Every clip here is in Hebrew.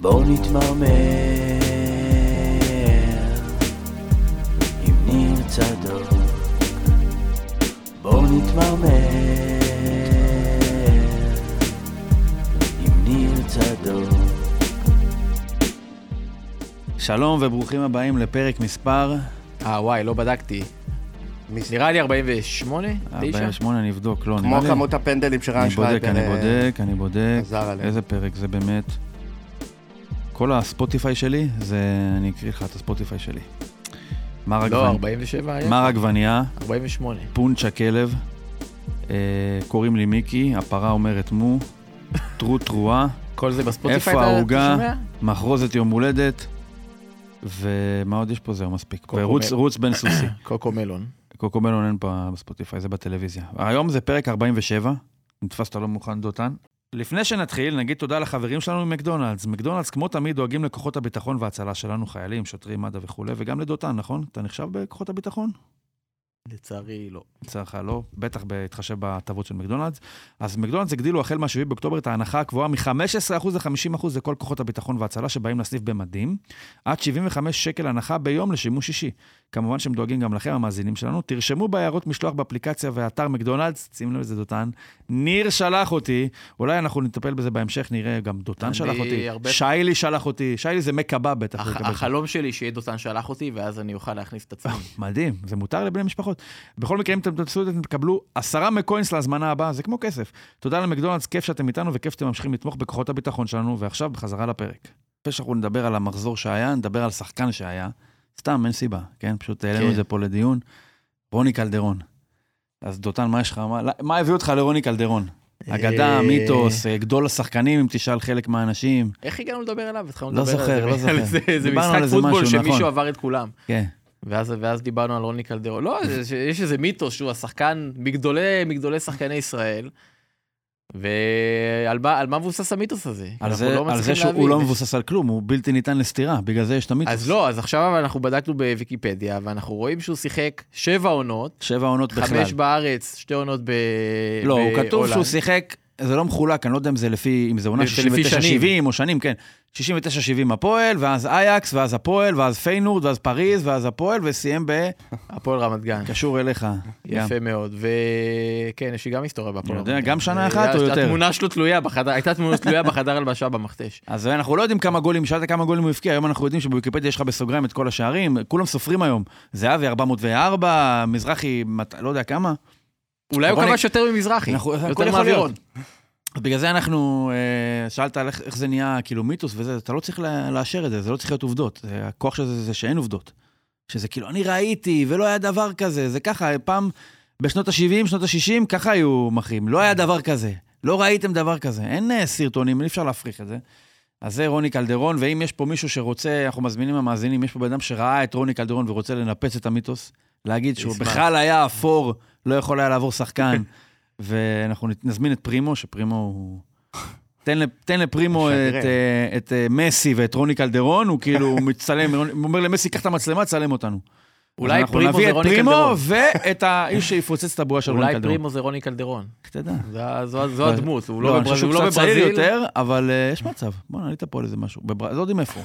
בואו נתמרמר עם ניר צדוק. בואו נתמרמר עם ניר צדוק. שלום וברוכים הבאים לפרק מספר אה, וואי, לא בדקתי. נראה לי 48? 9? 48, אני אבדוק, לא, כמו נראה לי. כמות הפנדלים שרן אני בודק, שרייבר אני בודק, אני בודק. עזר עליהם. איזה פרק זה באמת. כל הספוטיפיי שלי, זה... אני אקריא לך את הספוטיפיי שלי. מר לא, עגבנ- 47 היה? מר עגבנייה, 48. פונץ' הכלב, אה, קוראים לי מיקי, הפרה אומרת מו, טרו טרועה, כל זה בספוטיפיי איפה אתה- אתה העוגה? שומע? מחרוזת יום הולדת, ומה עוד יש פה? זהו, מספיק. קוקו ורוץ בן סוסי. קוקו מלון. קוקו מלון אין בספוטיפיי, זה בטלוויזיה. היום זה פרק 47, נתפסת לא מוכן דותן. לפני שנתחיל, נגיד תודה לחברים שלנו ממקדונלדס. מקדונלדס, כמו תמיד, דואגים לכוחות הביטחון וההצלה שלנו, חיילים, שוטרים, מד"א וכולי, וגם לדותן, נכון? אתה נחשב בכוחות הביטחון? לצערי לא. לצערך לא, בטח בהתחשב בהטבות של מקדונלדס. אז מקדונלדס הגדילו החל מה-7 באוקטובר את ההנחה הקבועה מ-15% ל-50% לכל כוחות הביטחון וההצלה שבאים לסניף במדים, עד 75 שקל הנחה ביום לשימוש אישי. כמובן שהם דואגים גם לכם, המאזינים שלנו. תרשמו בהערות משלוח באפליקציה ואתר מקדונלדס, שים לב איזה דותן. ניר שלח אותי, אולי אנחנו נטפל בזה בהמשך, נראה, גם דותן שלח אותי. הרבה- שיילי שלח אותי, שיילי זה מקבב בטח. הח-. החלום שלי שיהיה דותן שלח אותי, ואז אני אוכל להכניס את עצמי. מדהים, זה מותר לבני משפחות. בכל מקרה, אם אתם תעשו את זה, אתם תקבלו עשרה מקוינס להזמנה הבאה, זה כמו כסף. תודה למקדונלדס, כיף שאתם איתנו וכיף שאתם ממשיכים לתמוך בכוחות הביטחון שלנו, ועכשיו בחזרה לפרק. לפני שאנחנו נדבר על המחזור שהיה, נדבר על שחקן שהיה. סתם, אין סיבה, כן? פשוט העלינו כן. את זה פה לדיון. רוני קלדרון. אז דותן, מה יש לך? מה, מה הביא אותך לרוני קלדרון? אגדה, אה, מיתוס, אה, גדול השחקנים, אם תשאל חלק מהאנשים. איך הגענו לדבר עליו? לא על זוכר. לא זוכר. זה- משחק פוטבול שמישהו נכון. עבר את כולם. כן. ואז, ואז דיברנו על רוני קלדרו. לא, יש איזה מיתוס שהוא השחקן מגדולי, מגדולי שחקני ישראל. ועל מה, מה מבוסס המיתוס הזה? על זה, לא על זה שהוא להבין. לא מבוסס על כלום, הוא בלתי ניתן לסתירה, בגלל זה יש את המיתוס. אז לא, אז עכשיו אנחנו בדקנו בוויקיפדיה, ואנחנו רואים שהוא שיחק שבע עונות, שבע עונות בכלל. חמש בארץ, שתי עונות ב... לא, הוא בהולנד. כתוב שהוא שיחק, זה לא מחולק, אני לא יודע אם זה לפי, אם זה עונה זה לפי 69-70 או שנים, כן. 69-70 הפועל, ואז אייקס, ואז הפועל, ואז פיינורד, ואז פריז, ואז הפועל, וסיים הפועל רמת גן. בקשור אליך. יפה מאוד, וכן, יש לי גם היסטוריה בהפועל רמת גן. גם שנה אה, אחת או יותר? התמונה שלו תלויה בחדר, הייתה תמונה תלויה בחדר הלבשה במכתש. אז אנחנו לא יודעים כמה גולים, שאלת כמה גולים הוא הבקיע, היום אנחנו יודעים שבוויקיפדיה יש לך בסוגריים את כל השערים, כולם סופרים היום. זהבי 404, מזרחי, לא יודע כמה. אולי הוא כבש יותר ממזרחי, יותר. אז בגלל זה אנחנו, אה, שאלת על איך, זה נהיה כאילו מיתוס וזה, אתה לא צריך לאשר את זה, זה לא צריך להיות עובדות. הכוח של זה זה שאין עובדות. שזה כאילו, אני ראיתי ולא היה דבר כזה, זה ככה, פעם בשנות ה-70, שנות ה-60, ככה היו מכרים, לא היה דבר כזה. לא ראיתם דבר כזה, אין אה, סרטונים, אי אפשר להפריך את זה. אז זה רוני קלדרון, ואם יש פה מישהו שרוצה, אנחנו מזמינים המאזינים, יש פה בן אדם שראה את רוני קלדרון ורוצה לנפץ את המיתוס, להגיד שהוא. בכלל היה אפור, לא יכול היה לעבור שחקן, ואנחנו נזמין את פרימו, שפרימו הוא... תן, תן לפרימו. את, אה, את אה, מסי ואת רוני קלדרון, הוא כאילו מצלם, הוא אומר למסי, קח את המצלמה, צלם אותנו. אולי אז אנחנו פרימו נביא זה את רוני פרימו קלדרון. ואת האיש שיפוצץ את הבועה של רוני אולי קלדרון. פרימו זה רוני קלדרון. איך תדע? זה- זו לא, הדמות, הוא לא, לא אני חושב בברזיל. הוא שהוא לא קצת צעיר בברזיל. יותר, אבל אה, יש מצב. בוא נעלית פה על איזה משהו. בבר- לא יודעים איפה.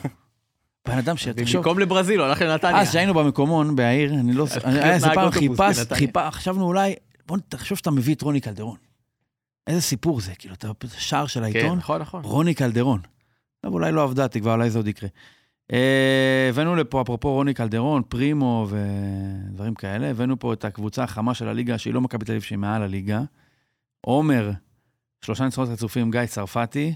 בן אדם שתחשוב, במקום לברזיל, הוא הלך לנתניה. אז שהיינו במקומון בעיר, אני לא... היה איזה פעם חיפש. חיפה, חשבנו אולי, בוא תחשוב שאתה מביא את רוני קלדרון. איזה סיפור זה, כאילו, אתה שער של כן, העיתון, נכון, נכון. רוני קלדרון. טוב, אולי לא עבדה, תקווה, אולי זה עוד יקרה. אה, הבאנו לפה, אפרופו רוני קלדרון, פרימו ודברים כאלה, הבאנו פה את הקבוצה החמה של הליגה, שהיא לא מכבי תל אביב, שהיא מעל הליגה. עומר, שלושה ניצחונות רצופים, גיא צרפתי.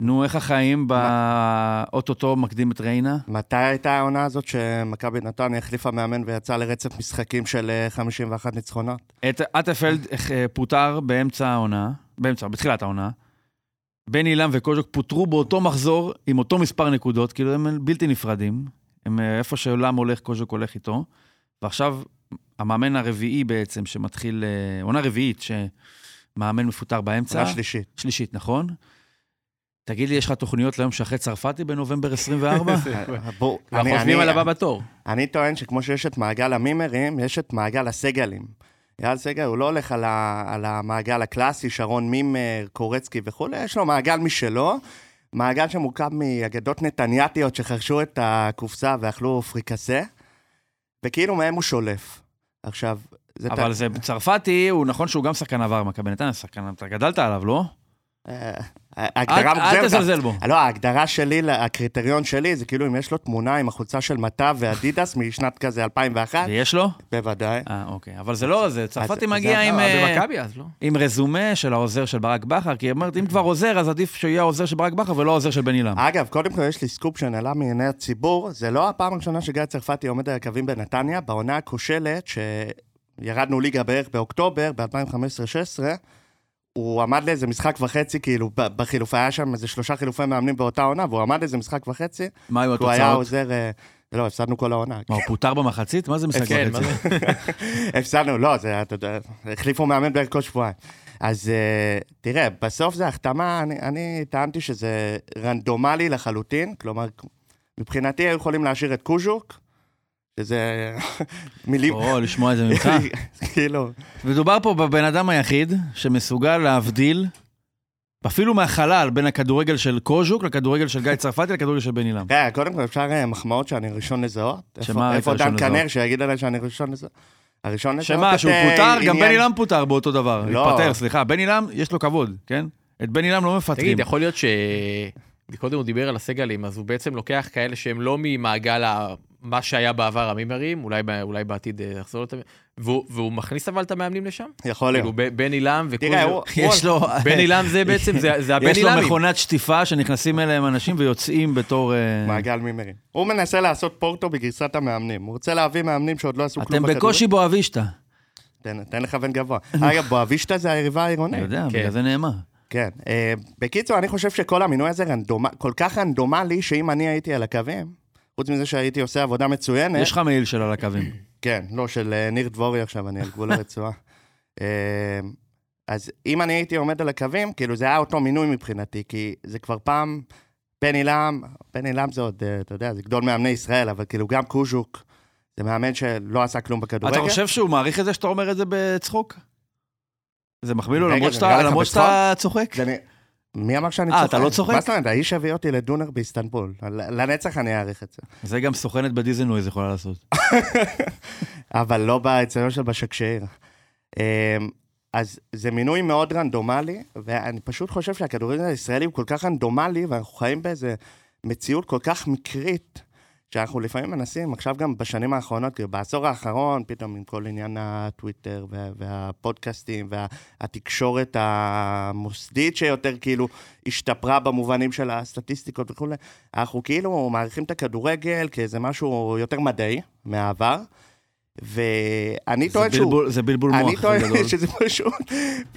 נו, איך החיים באוטוטו מקדים את ריינה? מתי הייתה העונה הזאת שמכבי נתניה החליפה מאמן ויצאה לרצף משחקים של אה, 51 ניצחונות? את אטפלד אה, פוטר באמצע העונה, באמצע, בתחילת העונה. בן אילם וקוז'וק פוטרו באותו מחזור עם אותו מספר נקודות, כאילו הם בלתי נפרדים. הם אה, איפה שעולם הולך, קוז'וק הולך איתו. ועכשיו, המאמן הרביעי בעצם, שמתחיל, אה, עונה רביעית, שמאמן מפוטר באמצע. עונה שלישית. שלישית, נכון? תגיד לי, יש לך תוכניות ליום שאחרי צרפתי בנובמבר 24? בוא, כבר אני- חושבים אני- על הבא בתור. אני טוען שכמו שיש את מעגל המימרים, יש את מעגל הסגלים. אייל סגל, הוא לא הולך על, ה, על המעגל הקלאסי, שרון מימר, קורצקי וכולי, יש לו מעגל משלו. מעגל שמורכב מאגדות נתניאתיות שחרשו את הקופסה ואכלו פריקסה, וכאילו מהם הוא שולף. עכשיו, זה... אבל זה צרפתי, הוא נכון שהוא גם שחקן עבר מכבי נתניה, שחקן, אתה גדלת עליו, לא? אל ההגדרה אל מוגזמת. תזלזל בו. לא, ההגדרה שלי, הקריטריון שלי, זה כאילו אם יש לו תמונה עם החולצה של מטה ואדידס משנת כזה 2001, ויש לו? בוודאי. אה, אוקיי. אבל זה לא, זה צרפתי מגיע עם... אה, אה, במכבי אז לא. עם רזומה של העוזר של ברק בכר, כי היא אומרת, אם כבר עוזר, אז עדיף שיהיה העוזר של ברק בכר ולא העוזר של בן אילם. אגב, קודם כל יש לי סקופ שנעלה מעיני הציבור, זה לא הפעם הראשונה שגיא צרפתי עומד על הקווים בנתניה, בעונה הכושלת, שירדנו ליגה בערך באוקטובר, ב-2015-2016, הוא עמד לאיזה משחק וחצי, כאילו, ב- בחילוף, היה שם איזה שלושה חילופי מאמנים באותה עונה, והוא עמד לאיזה משחק וחצי, מה היו כי הוא היה התוצאות? עוזר... אה, לא, הפסדנו כל העונה. מה, הוא פוטר במחצית? מה זה משחק כן, וחצי? הפסדנו, לא, זה, אתה יודע, החליפו מאמן בערך כל שבועיים. אז uh, תראה, בסוף זה החתמה, אני, אני טענתי שזה רנדומלי לחלוטין, כלומר, מבחינתי היו יכולים להשאיר את קוז'וק, שזה מילים, או, לשמוע את זה ממך. כאילו, מדובר פה בבן אדם היחיד שמסוגל להבדיל, אפילו מהחלל, בין הכדורגל של קוז'וק לכדורגל של גיא צרפתי לכדורגל של בן אילם. רגע, קודם כל אפשר אה, מחמאות שאני ראשון לזהות. שמה איפה- דן? כנר שיגיד עליי שאני ראשון לזהות? הראשון לזהות שמה, שהוא אה, פוטר? גם בן אילם פוטר באותו דבר. לא. התפטר, סליחה. בן אילם, יש לו כבוד, כן? את בן אילם לא מפטרים. תגיד, יכול להיות ש... קודם הוא דיבר על הסגלים, אז הוא בעצם לוקח כאלה שהם לא ממעגל. מה שהיה בעבר המימרים, אולי, אולי בעתיד אה, יחזור לת... והוא, והוא מכניס אבל את המאמנים לשם? יכול כאילו להיות. ב- בן אילם וכל תראה, הוא... יש לו... בן אילם זה בעצם, זה, זה הבן יש לו. מכונת שטיפה שנכנסים אליהם אנשים ויוצאים בתור... אה, מעגל מימרים. הוא מנסה לעשות פורטו בגרסת המאמנים. הוא רוצה להביא מאמנים שעוד לא עשו כלום אתם בכדורגל. בקושי בואבישטה. תן, תן לכוון גבוה. אגב, בואבישטה זה היריבה אני העירונית. יודע, כן. בגלל זה נאמר. כן. אה, בקיצור, אני חושב שכל המינוי הזה. כל כך רנדומלי, שאם אני הייתי על הקווים, חוץ מזה שהייתי עושה עבודה מצוינת... יש לך מעיל של על הקווים. כן, לא, של אה, ניר דבורי עכשיו, אני על גבול הרצועה. אה, אז אם אני הייתי עומד על הקווים, כאילו זה היה אותו מינוי מבחינתי, כי זה כבר פעם, בן אילם, בן אילם זה עוד, אה, אתה יודע, זה גדול מאמני ישראל, אבל כאילו גם קוז'וק, זה מאמן שלא עשה כלום בכדורגל. אתה חושב שהוא מעריך את זה שאתה אומר את זה בצחוק? זה מחמיא לו למרות שאתה צוחק? מי אמר שאני אה, צוחק? אתה לא צוחק? מה זאת אומרת? האיש הביא אותי לדונר באיסטנבול. לנצח אני אעריך את זה. זה גם סוכנת בדיזנוויז יכולה לעשות. אבל לא באצטדיון של בשקשיר. אמ, אז זה מינוי מאוד רנדומלי, ואני פשוט חושב שהכדורגל הישראלי הוא כל כך רנדומלי, ואנחנו חיים באיזה מציאות כל כך מקרית, שאנחנו לפעמים מנסים, עכשיו גם בשנים האחרונות, כאילו בעשור האחרון, פתאום עם כל עניין הטוויטר וה, והפודקאסטים והתקשורת המוסדית שיותר כאילו השתפרה במובנים של הסטטיסטיקות וכולי, אנחנו כאילו מעריכים את הכדורגל כאיזה משהו יותר מדעי מהעבר. ואני טוען שהוא... בלבול- זה בלבול אני מוח טוען גדול. שזה פשוט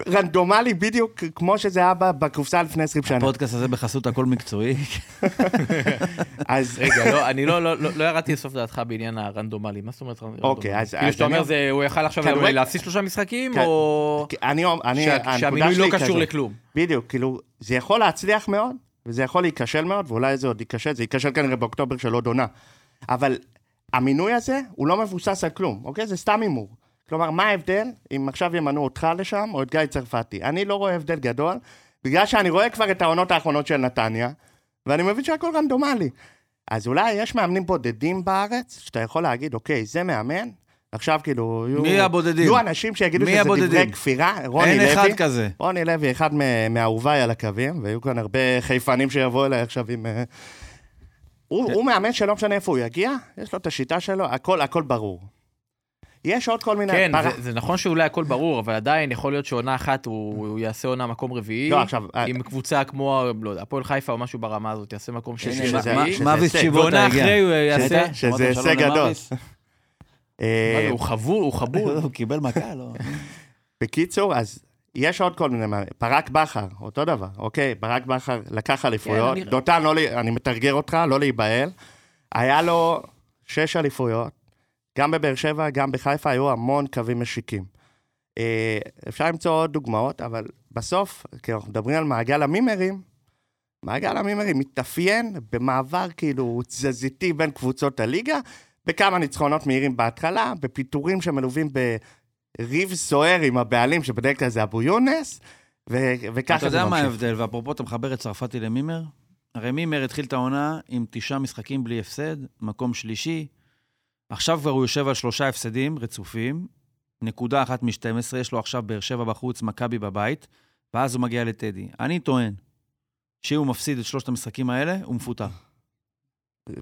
רנדומלי בדיוק כמו שזה היה בקופסה לפני 20 שנה. הפודקאסט הזה בחסות הכל מקצועי. אז רגע, לא, אני לא, לא, לא, לא ירדתי לסוף דעתך בעניין הרנדומלי, מה זאת אומרת רנדומלי? אוקיי, אז- כאילו שאתה אני- אומר, זה- הוא יכל עכשיו כדורגל- להפסיד שלושה משחקים, כן. או אני, אני, הנקודה שהמינוי לא קשור כזאת. לכלום? בדיוק, כאילו, זה יכול להצליח מאוד, וזה יכול להיכשל מאוד, ואולי זה עוד ייכשל, זה ייכשל כנראה באוקטובר של עוד עונה. אבל המינוי הזה, הוא לא מבוסס על כלום, אוקיי? זה סתם הימור. כלומר, מה ההבדל אם עכשיו ימנו אותך לשם, או את גיא צרפתי? אני לא רואה הבדל גדול, בגלל שאני רואה כבר את העונות האחרונות של נתניה, ואני מבין שהכל רנדומלי. אז אולי יש מאמנים בודדים בארץ, שאתה יכול להגיד, אוקיי, זה מאמן, עכשיו כאילו, יהיו... מי הבודדים? יהיו אנשים שיגידו שזה דברי הבודדים? כפירה, רוני אין לוי. אחד כזה. רוני לוי, אחד מאהוביי על הקווים, והיו כאן הרבה חיפנים שיבואו אליי עכשיו עם... הוא, הוא מאמן שלא משנה איפה הוא יגיע, יש לו את השיטה שלו, הכל, הכל ברור. יש עוד כל מיני... כן, פרה- זה, זה נכון שאולי הכל ברור, אבל עדיין יכול להיות שעונה אחת הוא, הוא יעשה עונה מקום רביעי. לא, עכשיו, אה, עם קבוצה כמו, לא יודע, הפועל חיפה או משהו ברמה הזאת, יעשה מקום שזה- רביעי. ועונה. אחרי הוא יעשה... שזה הישג גדול. הוא חבול, הוא חבול. הוא קיבל מכה, לא? בקיצור, אז יש עוד כל מיני... ברק בכר, אותו דבר, אוקיי? ברק בכר לקח אליפויות. אני- דותן, לא, לי- אני מתרגר אותך, לא להיבהל. היה לו שש אליפויות, גם בבאר שבע, גם בחיפה, היו המון קווים משיקים. אה, אפשר למצוא עוד דוגמאות, אבל בסוף, כי אנחנו מדברים על מעגל המימרים, מעגל המימרים מתאפיין במעבר כאילו תזזיתי בין קבוצות הליגה, בכמה ניצחונות מהירים בהתחלה, בפיטורים שמלווים בריב סוער עם הבעלים, שבדרך כלל זה אבו יונס, ו- וככה אתה זה יודע מה ממשיך. ההבדל, ואפרופו אתה מחבר את צרפתי למימר? הרי מימר התחיל את העונה עם תשעה משחקים בלי הפסד, מקום שלישי. עכשיו כבר הוא יושב על שלושה הפסדים רצופים, נקודה אחת מ-12, יש לו עכשיו באר שבע בחוץ, מכבי בבית, ואז הוא מגיע לטדי. אני טוען שאם הוא מפסיד את שלושת המשחקים האלה, הוא מפוטר.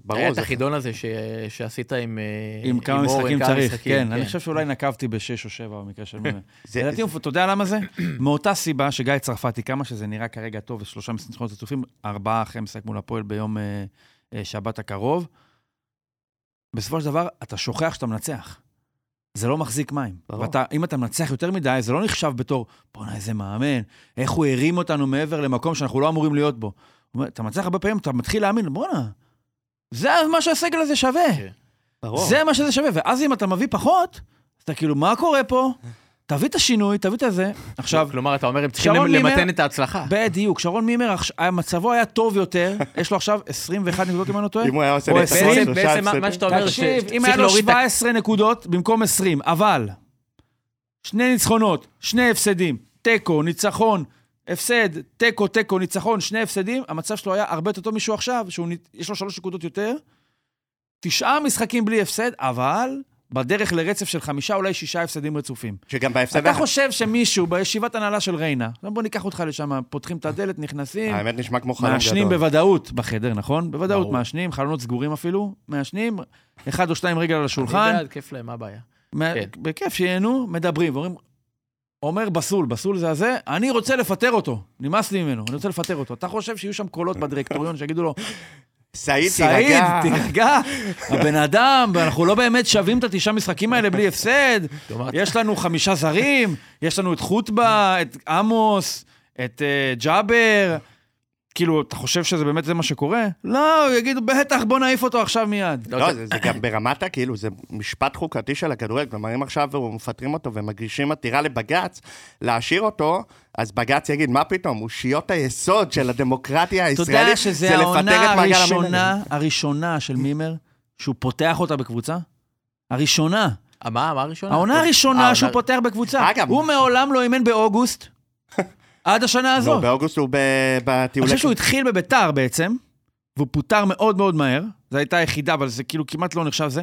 ברור, היה את החידון הזה ש- שעשית עם אה, עם כמה אורן, משחקים צריך, משחקים, כן. אני חושב שאולי נקבתי בשש או שבע במקרה של. זה- לדעתי, אתה יודע למה זה? מאותה סיבה שגיא צרפתי, כמה שזה נראה כרגע טוב, ושלושה ניצחונות רצופים, ארבעה אחרי משחק מול הפועל ביום אה, אה, שבת הקרוב. בסופו של דבר, אתה שוכח שאתה מנצח. זה לא מחזיק מים. ברור. ואתה, אם אתה מנצח יותר מדי, זה לא נחשב בתור, בואנה, איזה מאמן, איך הוא הרים אותנו מעבר למקום שאנחנו לא אמורים להיות בו. אתה מנצח הרבה פעמים, אתה מתחיל להאמין, בואנה, זה מה שהסגל הזה שווה. כן. ברור. זה מה שזה שווה. ואז אם אתה מביא פחות, אתה כאילו, מה קורה פה? תביא את השינוי, תביא את הזה. עכשיו, כלומר, אתה אומר, הם צריכים למתן את ההצלחה. בדיוק, שרון מימר, מצבו היה טוב יותר, יש לו עכשיו 21 נקודות, אם אני לא טועה. אם הוא היה עושה שלושה בעצם מה- שאתה אומר, תקשיב, אם היה לו להוריד את ה- 17 נקודות במקום 20, אבל שני ניצחונות, שני הפסדים, תיקו, ניצחון, הפסד, תיקו, תיקו, ניצחון, שני הפסדים, המצב שלו היה הרבה יותר טוב משהוא עכשיו, שיש לו שלוש נקודות יותר. תשעה משחקים בלי הפסד, אבל בדרך לרצף של חמישה, אולי שישה הפסדים רצופים. שגם בהפסד... אתה חושב שמישהו בישיבת הנהלה של ריינה, בוא ניקח אותך לשם, פותחים את הדלת, נכנסים, האמת נשמע כמו חלום מעשנים גדול. בוודאות בחדר, נכון? בוודאות ברור. מעשנים, חלונות סגורים אפילו, מעשנים, אחד או שתיים רגל על אני השולחן, בעד, כיף להם, מה הבעיה? מה- כן. בכיף שיהנו, מדברים, ואומרים, אומר בסול, בסול זה הזה, אני רוצה לפטר אותו, נמאס לי ממנו, אני רוצה לפטר אותו. אתה חושב שיהיו שם קולות בדירקטוריון שיגידו לו, סעיד, סעיד, תירגע. הבן אדם, ואנחנו לא באמת שווים את התשעה משחקים האלה בלי הפסד. יש לנו חמישה זרים, יש לנו את חוטבה, את עמוס, את אה, ג'אבר. כאילו, אתה חושב שזה באמת זה מה שקורה? לא, יגידו, בטח, בוא נעיף אותו עכשיו מיד. לא, זה זה גם ברמת. כאילו, זה משפט חוקתי של הכדורגל. כלומר, אם עכשיו מפטרים אותו ומגישים עתירה לבג"ץ, להשאיר אותו, אז בג"ץ יגיד, מה פתאום? אושיות היסוד של הדמוקרטיה אתה הישראלית, יודע שזה זה לפטר העונה את מעגל הראשונה, המילרים. הראשונה של מימר, שהוא פותח אותה בקבוצה? הראשונה. מה, מה הראשונה? העונה הראשונה העונה- שהוא פותח בקבוצה. אגב- הוא מעולם לא אימן באוגוסט, עד השנה לא, הזאת. באוגוסט הוא ב- אני בטיולי... חושב שהוא התחיל בביתר בעצם, והוא פוטר מאוד מאוד מהר. זו הייתה היחידה, אבל זה כאילו כמעט לא נחשב זה.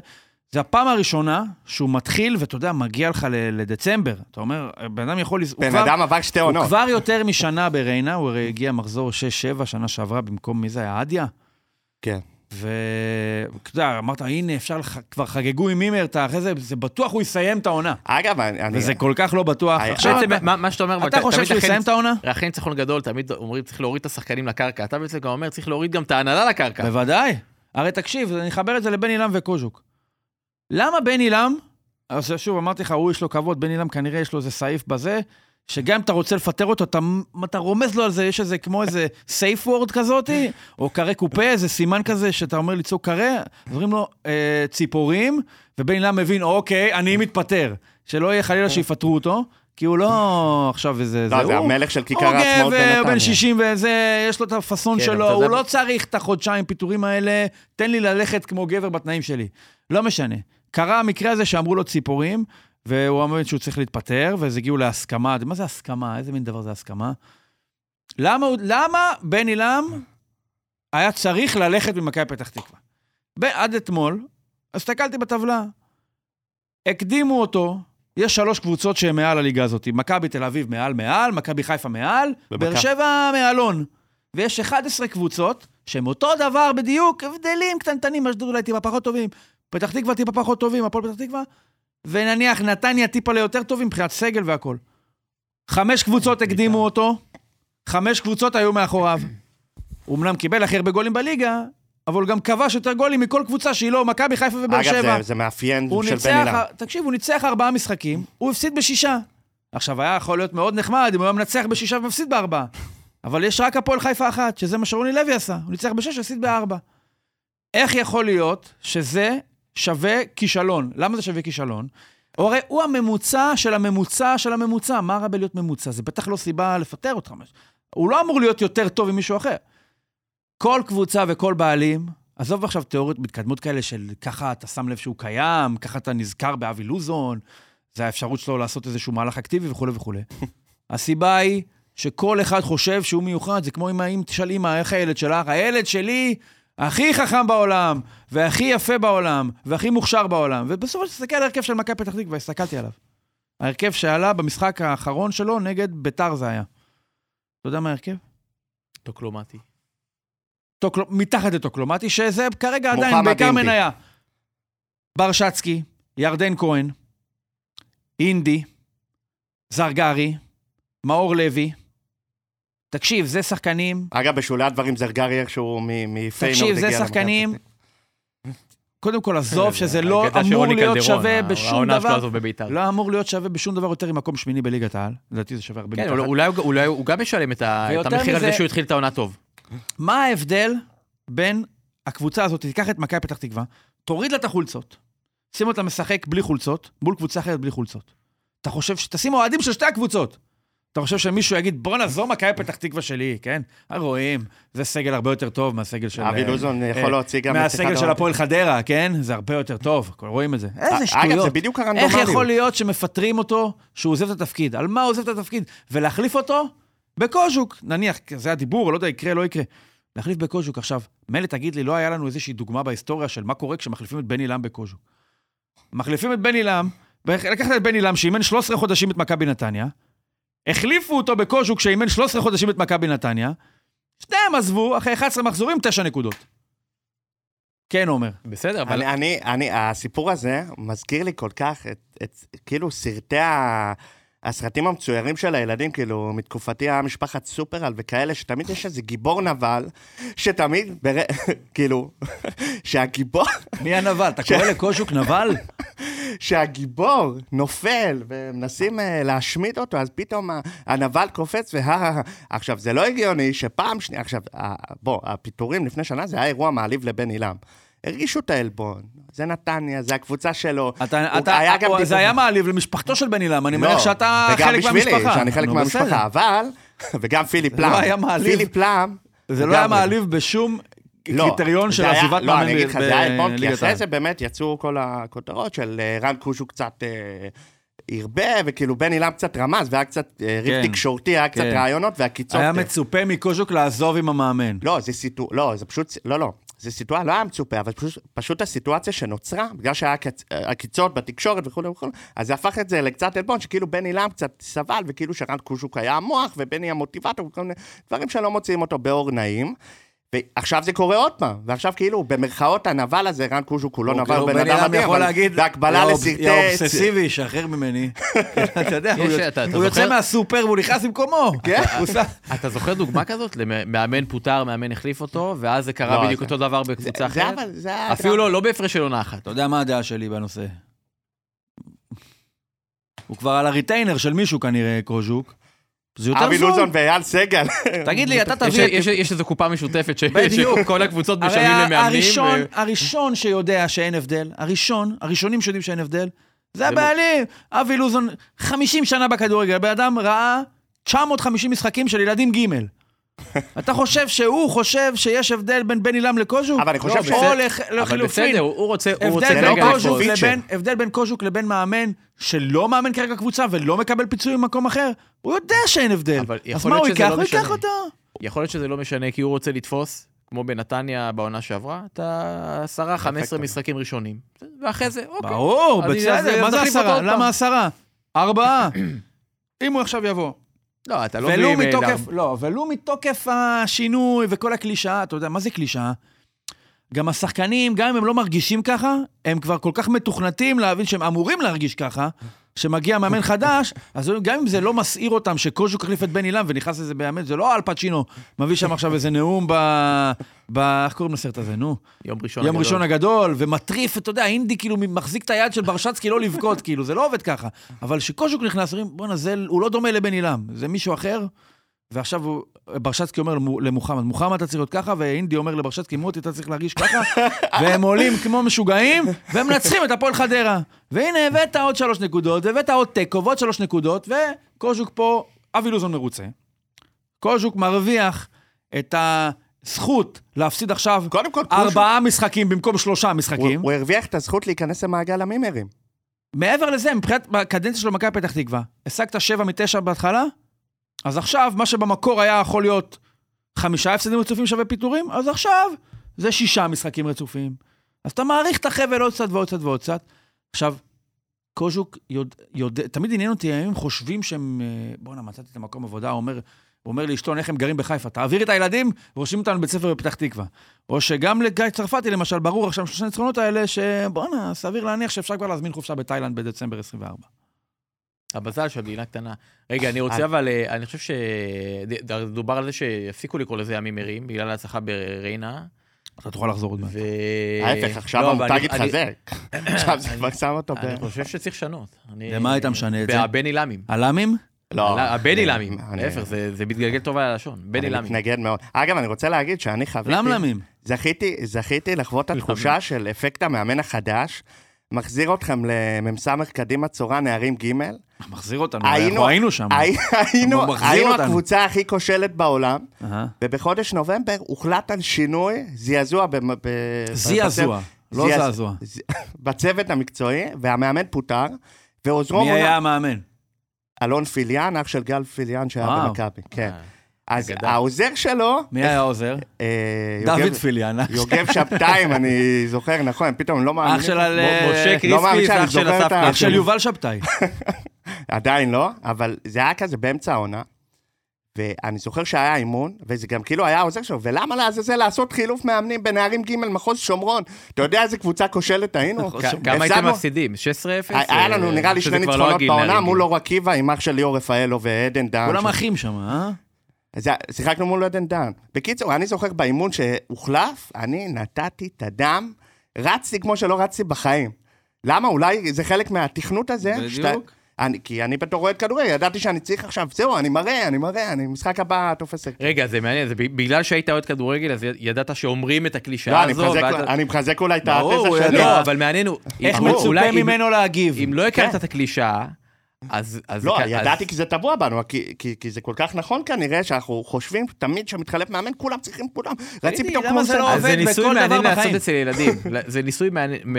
זה הפעם הראשונה שהוא מתחיל, ואתה יודע, מגיע לך לדצמבר. אתה אומר, בן אדם יכול... הוא בן כבר- אדם עבר שתי הוא עונות. כבר יותר משנה בריינה, הוא הרי הגיע מחזור 6-7 שנה שעברה במקום מי זה היה? אדיה? כן. ואתה יודע, אמרת, הנה, אפשר, לח... כבר חגגו עם מימר, אתה אחרי זה, זה בטוח הוא יסיים את העונה. אגב, אני... אני- וזה כל כך לא בטוח. אני- עכשיו, בעצם, אתה- מה- מה שאתה אומר, אתה חושב שהוא יסיים את העונה? אחרי ניצחון גדול, תמיד אומרים, צריך להוריד את השחקנים לקרקע. אתה בעצם גם אומר, צריך להוריד גם את ההנהלה לקרקע. בוודאי. הרי תקשיב, אני אחבר את זה לבן אילם וקוז'וק. למה בן אילם, אז שוב, אמרתי לך, הוא יש לו כבוד, בן אילם כנראה יש לו איזה סעיף בזה, שגם אם אתה רוצה לפטר אותו, אתה, אתה רומז לו על זה, יש איזה כמו איזה סייף וורד כזאתי, או קרה קופה, איזה סימן כזה שאתה אומר לצעוק קרה, אז אומרים לו אה, ציפורים, ובן אילם מבין, אוקיי, אני מתפטר. שלא יהיה חלילה שיפטרו אותו, כי הוא לא עכשיו איזה... לא, זה הוא- המלך של כיכר הוא העצמאות בנתניה. בן 60 וזה, יש לו את הפאסון כן, שלו, הוא יודע- לא צריך את החודשיים פיטורים האלה, תן לי ללכת כמו גבר בתנאים שלי. לא משנה. קרה המקרה הזה שאמרו לו ציפורים, והוא אמר שהוא צריך להתפטר, ואז הגיעו להסכמה. מה זה הסכמה? איזה מין דבר זה הסכמה? למה, למה בן עילם היה צריך ללכת ממכבי פתח תקווה? עד אתמול, הסתכלתי בטבלה, הקדימו אותו, יש שלוש קבוצות שהן מעל הליגה הזאת. מכבי תל אביב מעל מעל, מכבי חיפה מעל, באר שבע מעלון. ויש 11 קבוצות שהן אותו דבר בדיוק, הבדלים קטנטנים, אשדוד אולי טיפה פחות טובים, פתח תקווה טיפה פחות טובים, הפועל פתח תקווה, ונניח נתניה טיפה ליותר טובים מבחינת סגל והכול. חמש קבוצות הקדימו אותו, חמש קבוצות היו מאחוריו. הוא אמנם קיבל הכי הרבה גולים בליגה, אבל גם כבש יותר גולים מכל קבוצה שהיא לא מכבי חיפה ובאר אגב, שבע. זה- זה מאפיין של בן אילם. תקשיב, הוא ניצח ארבעה משחקים, הוא הפסיד בשישה. עכשיו, היה יכול להיות מאוד נחמד אם הוא היה מנצח בשישה ומפסיד בארבעה. אבל יש רק הפועל חיפה אחת, שזה מה שרוני לוי עשה. הוא ניצח בשש, הפסיד בארבע. איך יכול להיות שזה שווה כישלון? למה זה שווה כישלון? הוא הרי הוא הממוצע של הממוצע של הממוצע. מה רע בלהיות ממוצע? זה בטח לא סיבה לפטר אותך. הוא לא אמור להיות יותר טוב ממישהו אחר. כל קבוצה וכל בעלים, עזוב עכשיו תיאוריות מתקדמות כאלה של ככה אתה שם לב שהוא קיים, ככה אתה נזכר באבי לוזון, זה האפשרות שלו לעשות איזשהו מהלך אקטיבי וכולי וכולי. הסיבה היא שכל אחד חושב שהוא מיוחד, זה כמו אם תשאל אמא, איך הילד שלך? הילד שלי הכי חכם בעולם, והכי יפה בעולם, והכי מוכשר בעולם. ובסופו של תסתכל על ההרכב של מכבי פתח תקווה, הסתכלתי עליו. ההרכב שעלה במשחק האחרון שלו נגד ביתר זה היה. אתה יודע מה ההרכב? טוקלומטי. טוקל... מתחת לטוקלומטי, שזה כרגע עדיין בעיקר אינדי. מניה. ברשצקי, ירדן כהן, אינדי, זרגרי, מאור לוי. תקשיב, זה שחקנים, אגב, בשולי הדברים זרגרי איכשהו מ- מפיינורד תקשיב, זה שחקנים, קודם כל, עזוב שזה לא אמור להיות שווה בשום העונה שלו דבר. לא אמור להיות שווה בשום דבר יותר ממקום שמיני בליגת העל. לדעתי זה שווה הרבה כן, מתחת. אולי- אולי הוא- גם משלם את המחיר על מזה- זה שהוא התחיל את העונה טוב. מה ההבדל בין הקבוצה הזאת, תיקח את מכבי פתח תקווה, תוריד לה את החולצות, שים אותה משחק בלי חולצות, מול קבוצה אחרת בלי חולצות. אתה חושב ש... תשים אוהדים של שתי הקבוצות. אתה חושב שמישהו יגיד, בואנה, זו מכבי פתח תקווה שלי, כן? רואים, זה סגל הרבה יותר טוב מהסגל של... אבי אה, לוזון אה, יכול להוציא גם מהסגל של. הפועל חדרה, כן? זה הרבה יותר טוב, רואים את זה. איזה אגב, שטויות. זה בדיוק איך הרנדומליות. יכול להיות שמפטרים אותו, שהוא עוזב את התפקיד? על מה הוא עוזב את התפקיד? ולהחליף אותו בקוז'וק, נניח, זה הדיבור, לא יודע, יקרה, לא יקרה. להחליף בקוז'וק. עכשיו, מילא תגיד לי, לא היה לנו איזושהי דוגמה בהיסטוריה של מה קורה כשמחליפים את בני לם בקוז'וק. מחליפים את בני לם, לקחת את בני לם שאימן 13 חודשים את מכבי נתניה, החליפו אותו בקוז'וק שאימן 13 חודשים את מכבי נתניה, שניהם עזבו, אחרי 11 מחזורים, 9 נקודות. כן, עומר. בסדר, אבל אני, אני, אני, הסיפור הזה מזכיר לי כל כך את, את כאילו סרטי ה... הסרטים המצוירים של הילדים, כאילו, מתקופתי היה משפחת סופרל וכאלה, שתמיד יש איזה גיבור נבל, שתמיד, בר... כאילו, שהגיבור, מי הנבל? אתה קורא לקוז'וק נבל? שהגיבור נופל ומנסים uh, להשמיד אותו, אז פתאום הנבל קופץ וה... עכשיו, זה לא הגיוני שפעם שנייה, עכשיו, בוא, הפיטורים לפני שנה זה היה אירוע מעליב לבן עילם. הרגישו את העלבון, זה נתניה, זה הקבוצה שלו. אתה, אתה, היה גם זה היה מעליב למשפחתו של בני לם, אני לא, מניח שאתה וגם חלק בשבילי, מהמשפחה. שאני חלק מהמשפחה. אבל, וגם פיליפ זה לא לאם. היה מעליב. פיליפ לאם, זה לא היה. מעליב בשום קריטריון של זה היה- עזיבת לא, מאמן אני אגיד לך, זה היה עלבון, כי בליגת אחרי העל. זה באמת יצאו כל הכותרות של אה, רן קושו קצת אה, הרבה, וכאילו בן אילם קצת רמז, והיה קצת אה, ריב כן, תקשורתי, היה קצת כן. רעיונות, והקיצות... היה אה, מצופה מקוז'וק לעזוב עם המאמן. לא, זה סיטו... לא, זה פשוט... לא, לא. זה סיטואציה, לא היה מצופה, אבל פשוט, פשוט הסיטואציה שנוצרה, בגלל שהיה קצ... עקיצות בתקשורת וכולי וכולי, אז זה הפך את זה לקצת עלבון, שכאילו בני לם קצת סבל, וכאילו שרן קושוק היה המוח, ובני המוטיבטור, וכל מיני דברים שלא מוציאים אותו באור נעים. ועכשיו זה קורה עוד פעם, ועכשיו כאילו, במרכאות הנבל הזה, רן קושוק הוא לא נבל, הוא בן בני אדם מדהים, אבל בהקבלה "יא לסרטי... יא אובססיבי, שחרר ממני. אתה יודע, הוא יוצא-? מהסופר והוא נכנס במקומו. כן. אתה זוכר דוגמה כזאת? למאמן פוטר, מאמן החליף אותו, ואז זה קרה לא, בדיוק זה- אותו דבר זה- בקבוצה זה אחרת? זה. אפילו לא, לא בהפרש של עונה אחת. אתה יודע מה הדעה שלי בנושא? הוא כבר על הריטיינר של מישהו כנראה, קוז'וק. זה יותר אבי זול. לוזון ואייל סגל. תגיד לי, אתה תביא... יש יש איזו קופה משותפת. שכל הקבוצות הרי משלמים למאמנים. הראשון, ו- הראשון שיודע שאין הבדל, הראשון, הראשונים שיודעים שאין הבדל, זה זה הבעלים. אבי לוזון, 50 שנה בכדורגל, בן אדם ראה 950 משחקים של ילדים ג'. אתה חושב שהוא חושב שיש הבדל בין בן עילם לקוז'וק? אבל אני חושב או שזה- לח- אבל לחילופין. בסדר, הוא רוצה הוא רוצה הבדל לא בין קוז'וק. לבין, הבדל בין קוז'וק לבין מאמן שלא מאמן כרגע קבוצה ולא מקבל פיצוי במקום אחר, הוא יודע שאין הבדל. אבל אז מה הוא ייקח? לא הוא ייקח. אותו. יכול להיות שזה לא משנה, כי הוא רוצה לתפוס, כמו בנתניה בעונה שעברה, את העשרה, 15 משחקים ראשונים. ואחרי זה, אוקיי. ברור, בסדר, מה זה עשרה? למה עשרה? ארבעה. אם הוא עכשיו יבוא. לא, אתה לא ולו מביא... מתוקף, לא, ולו מתוקף השינוי וכל הקלישאה, אתה יודע, מה זה קלישאה? גם השחקנים, גם אם הם לא מרגישים ככה, הם כבר כל כך מתוכנתים להבין שהם אמורים להרגיש ככה, שמגיע מאמן חדש, אז גם אם זה לא מסעיר אותם שקוז'וק החליף את בן עילם ונכנס לזה באמת, זה לא אל פצ'ינו מביא שם עכשיו איזה נאום ב... ב... איך קוראים לסרט הזה, נו? יום ראשון יום הגדול. ראשון הגדול, ומטריף, אתה יודע, אינדי כאילו מחזיק את היד של ברשצקי לא לבכות, כאילו, זה לא עובד ככה. אבל כשקוז'וק נכנס, אומרים, בואנה, זה, הוא לא דומה לבן עילם, זה מישהו אחר. ועכשיו הוא, ברשצקי אומר למו- למוחמד, מוחמד אתה צריך להיות ככה, ואינדי אומר לברשצקי, מוטי אתה צריך להרגיש ככה, והם עולים כמו משוגעים, והם מנצחים את הפועל חדרה. והנה, הבאת עוד שלוש נקודות, והבאת עוד תיקו ועוד שלוש נקודות, וקוז'וק פה, אבי לוזון מרוצה. קוז'וק מרוויח את הזכות להפסיד עכשיו קודם כל, ארבעה משחקים במקום שלושה הוא, משחקים. הוא הרוויח את הזכות להיכנס למעגל המימרים. מעבר לזה, מבחינת הקדנציה שלו במכבי פתח תקווה, השגת שבע מתשע בהתחלה, אז עכשיו, מה שבמקור היה יכול להיות חמישה הפסדים רצופים שווה פיטורים, אז עכשיו זה שישה משחקים רצופים. אז אתה מעריך את החבל עוד קצת ועוד קצת ועוד קצת. עכשיו, קוז'וק יודע, יודע, תמיד עניין אותי, הם חושבים שהם, אה, בואנה, מצאתי את המקום עבודה, הוא אומר, אומר לאשתו, איך הם גרים בחיפה, תעביר את הילדים ורושמים אותנו לבית ספר בפתח תקווה. או שגם לגיא צרפתי, למשל, ברור עכשיו, שלושה ניצחונות האלה, שבואנה, סביר להניח שאפשר כבר להזמין חופשה בתאילנד בדצמבר 24. המזל של מדינה קטנה. רגע, אני רוצה אבל, אה, אני חושב שדובר על זה שיפסיקו לקרוא לזה ימים מרים, בגלל ההצלחה בריינה. אתה תוכל לחזור עוד מעט. ההפך, עכשיו לא, אבל המותג אני- התחזק. עכשיו זה אני- כבר שם אותו ב... אני חושב שצריך לשנות. אני- למה היית משנה את זה? בבני למים. הלמים? לא. הבני למים. אני- להפך, זה זה מתגלגל טוב על הלשון. בני אני למים. מתנגד מאוד. אגב, אני רוצה להגיד שאני חוויתי... למלמים. זכיתי לחוות את התחושה של אפקט המאמן החדש, מחזיר אתכם למ"ס קדימה צורה נערים ג', מחזיר אותנו, היינו- אנחנו היינו שם. הי- היינו היינו אותנו. הקבוצה הכי כושלת בעולם, אהה. ובחודש נובמבר הוחלט על שינוי, זעזוע ב... ב- זעזוע, לא זעז- זעזוע. בצוות המקצועי, והמאמן פוטר, ועוזרו מי היה המאמן? אלון פיליאן, אח של גל פיליאן שהיה. במכבי, כן. אה, אז אגדה. העוזר שלו, מי היה העוזר? אה, דוד פיליאן. יוגב שבתאי, אם אני זוכר נכון, פתאום לא מאמין. אח של משה לא קריספי, אח של זוכר את אסף ה- אח. של יובל שבתאי. עדיין לא, אבל זה היה כזה באמצע העונה. ואני זוכר שהיה אימון, וזה גם כאילו היה העוזר שלו, ולמה לעזאזל לעשות חילוף מאמנים בנערים ג' מחוז שומרון? אתה יודע איזה קבוצה כושלת היינו? כמה הייתם מפסידים? 16-0? היה לנו נראה לי שני לא ניצחונות בעונה. מול אור עקיבא עם אח של ליאור רפאלו ועדן דן. כולם אחים שם, אה? זה- שיחקנו מול עדן דן. בקיצור, אני זוכר באימון שהוחלף, אני נתתי את הדם, רצתי כמו שלא רצתי בחיים. למה? אולי זה חלק מהתכנות הזה. שאתה- בדיוק. אני, כי אני בתור אוהד כדורגל, ידעתי שאני צריך עכשיו, זהו, אני מראה, אני מראה, אני משחק הבא תופס... רגע, זה מעניין, זה בגלל שהיית אוהד כדורגל, אז ידעת שאומרים את הקלישאה לא, אני הזו, מחזק, ואז- אני מחזק אולי את התזה שלי. לא, אבל מעניין הוא... איך מצופה ממנו להגיב? אם לא הכרת כן. את הקלישאה, אז... אז לא, זה כ- ידעתי אז- כי זה טבוע בנו, כי, כי, כי זה כל כך נכון כנראה, שאנחנו חושבים תמיד שמתחלף מאמן, כולם צריכים כולם. רצים פתאום כמו... זה לא זה עובד ניסוי בכל דבר מעניין לעשות בחיים. אצל ילדים. זה ניסוי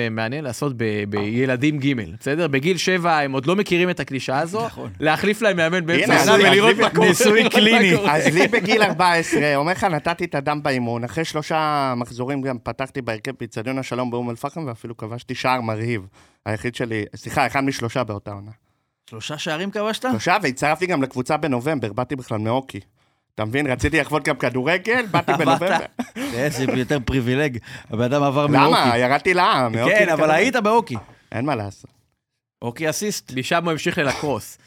מעניין- לעשות בילדים ג', בסדר? בגיל שבע הם עוד לא מכירים את הקלישאה הזו, נכון. להחליף להם מאמן באמצע הנה, ולראות מה קורה. ניסוי קליני. אז לי בגיל 14, אומר לך, נתתי את הדם באימון, אחרי שלושה מחזורים גם פתחתי בהרכב באיצטדיון השלום באום אל-פחם, ואפילו כבשתי שער מרהיב. היחיד שלי, סליחה, אחד משלושה באותה עונה. שלושה שערים כבשת? שלושה, והצטרפתי גם לקבוצה בנובמבר, באתי בכלל מאוקי. אתה מבין? רציתי לחוות גם כדורגל, באתי בנובמבר. איזה יותר פריבילג. הבן אדם עבר למה? מאוקי. ירדתי לעם. מאוקי כן, אבל. היית באוקי. אין מה לעשות. אוקי אסיסט. משם הוא המשיך ללקרוס.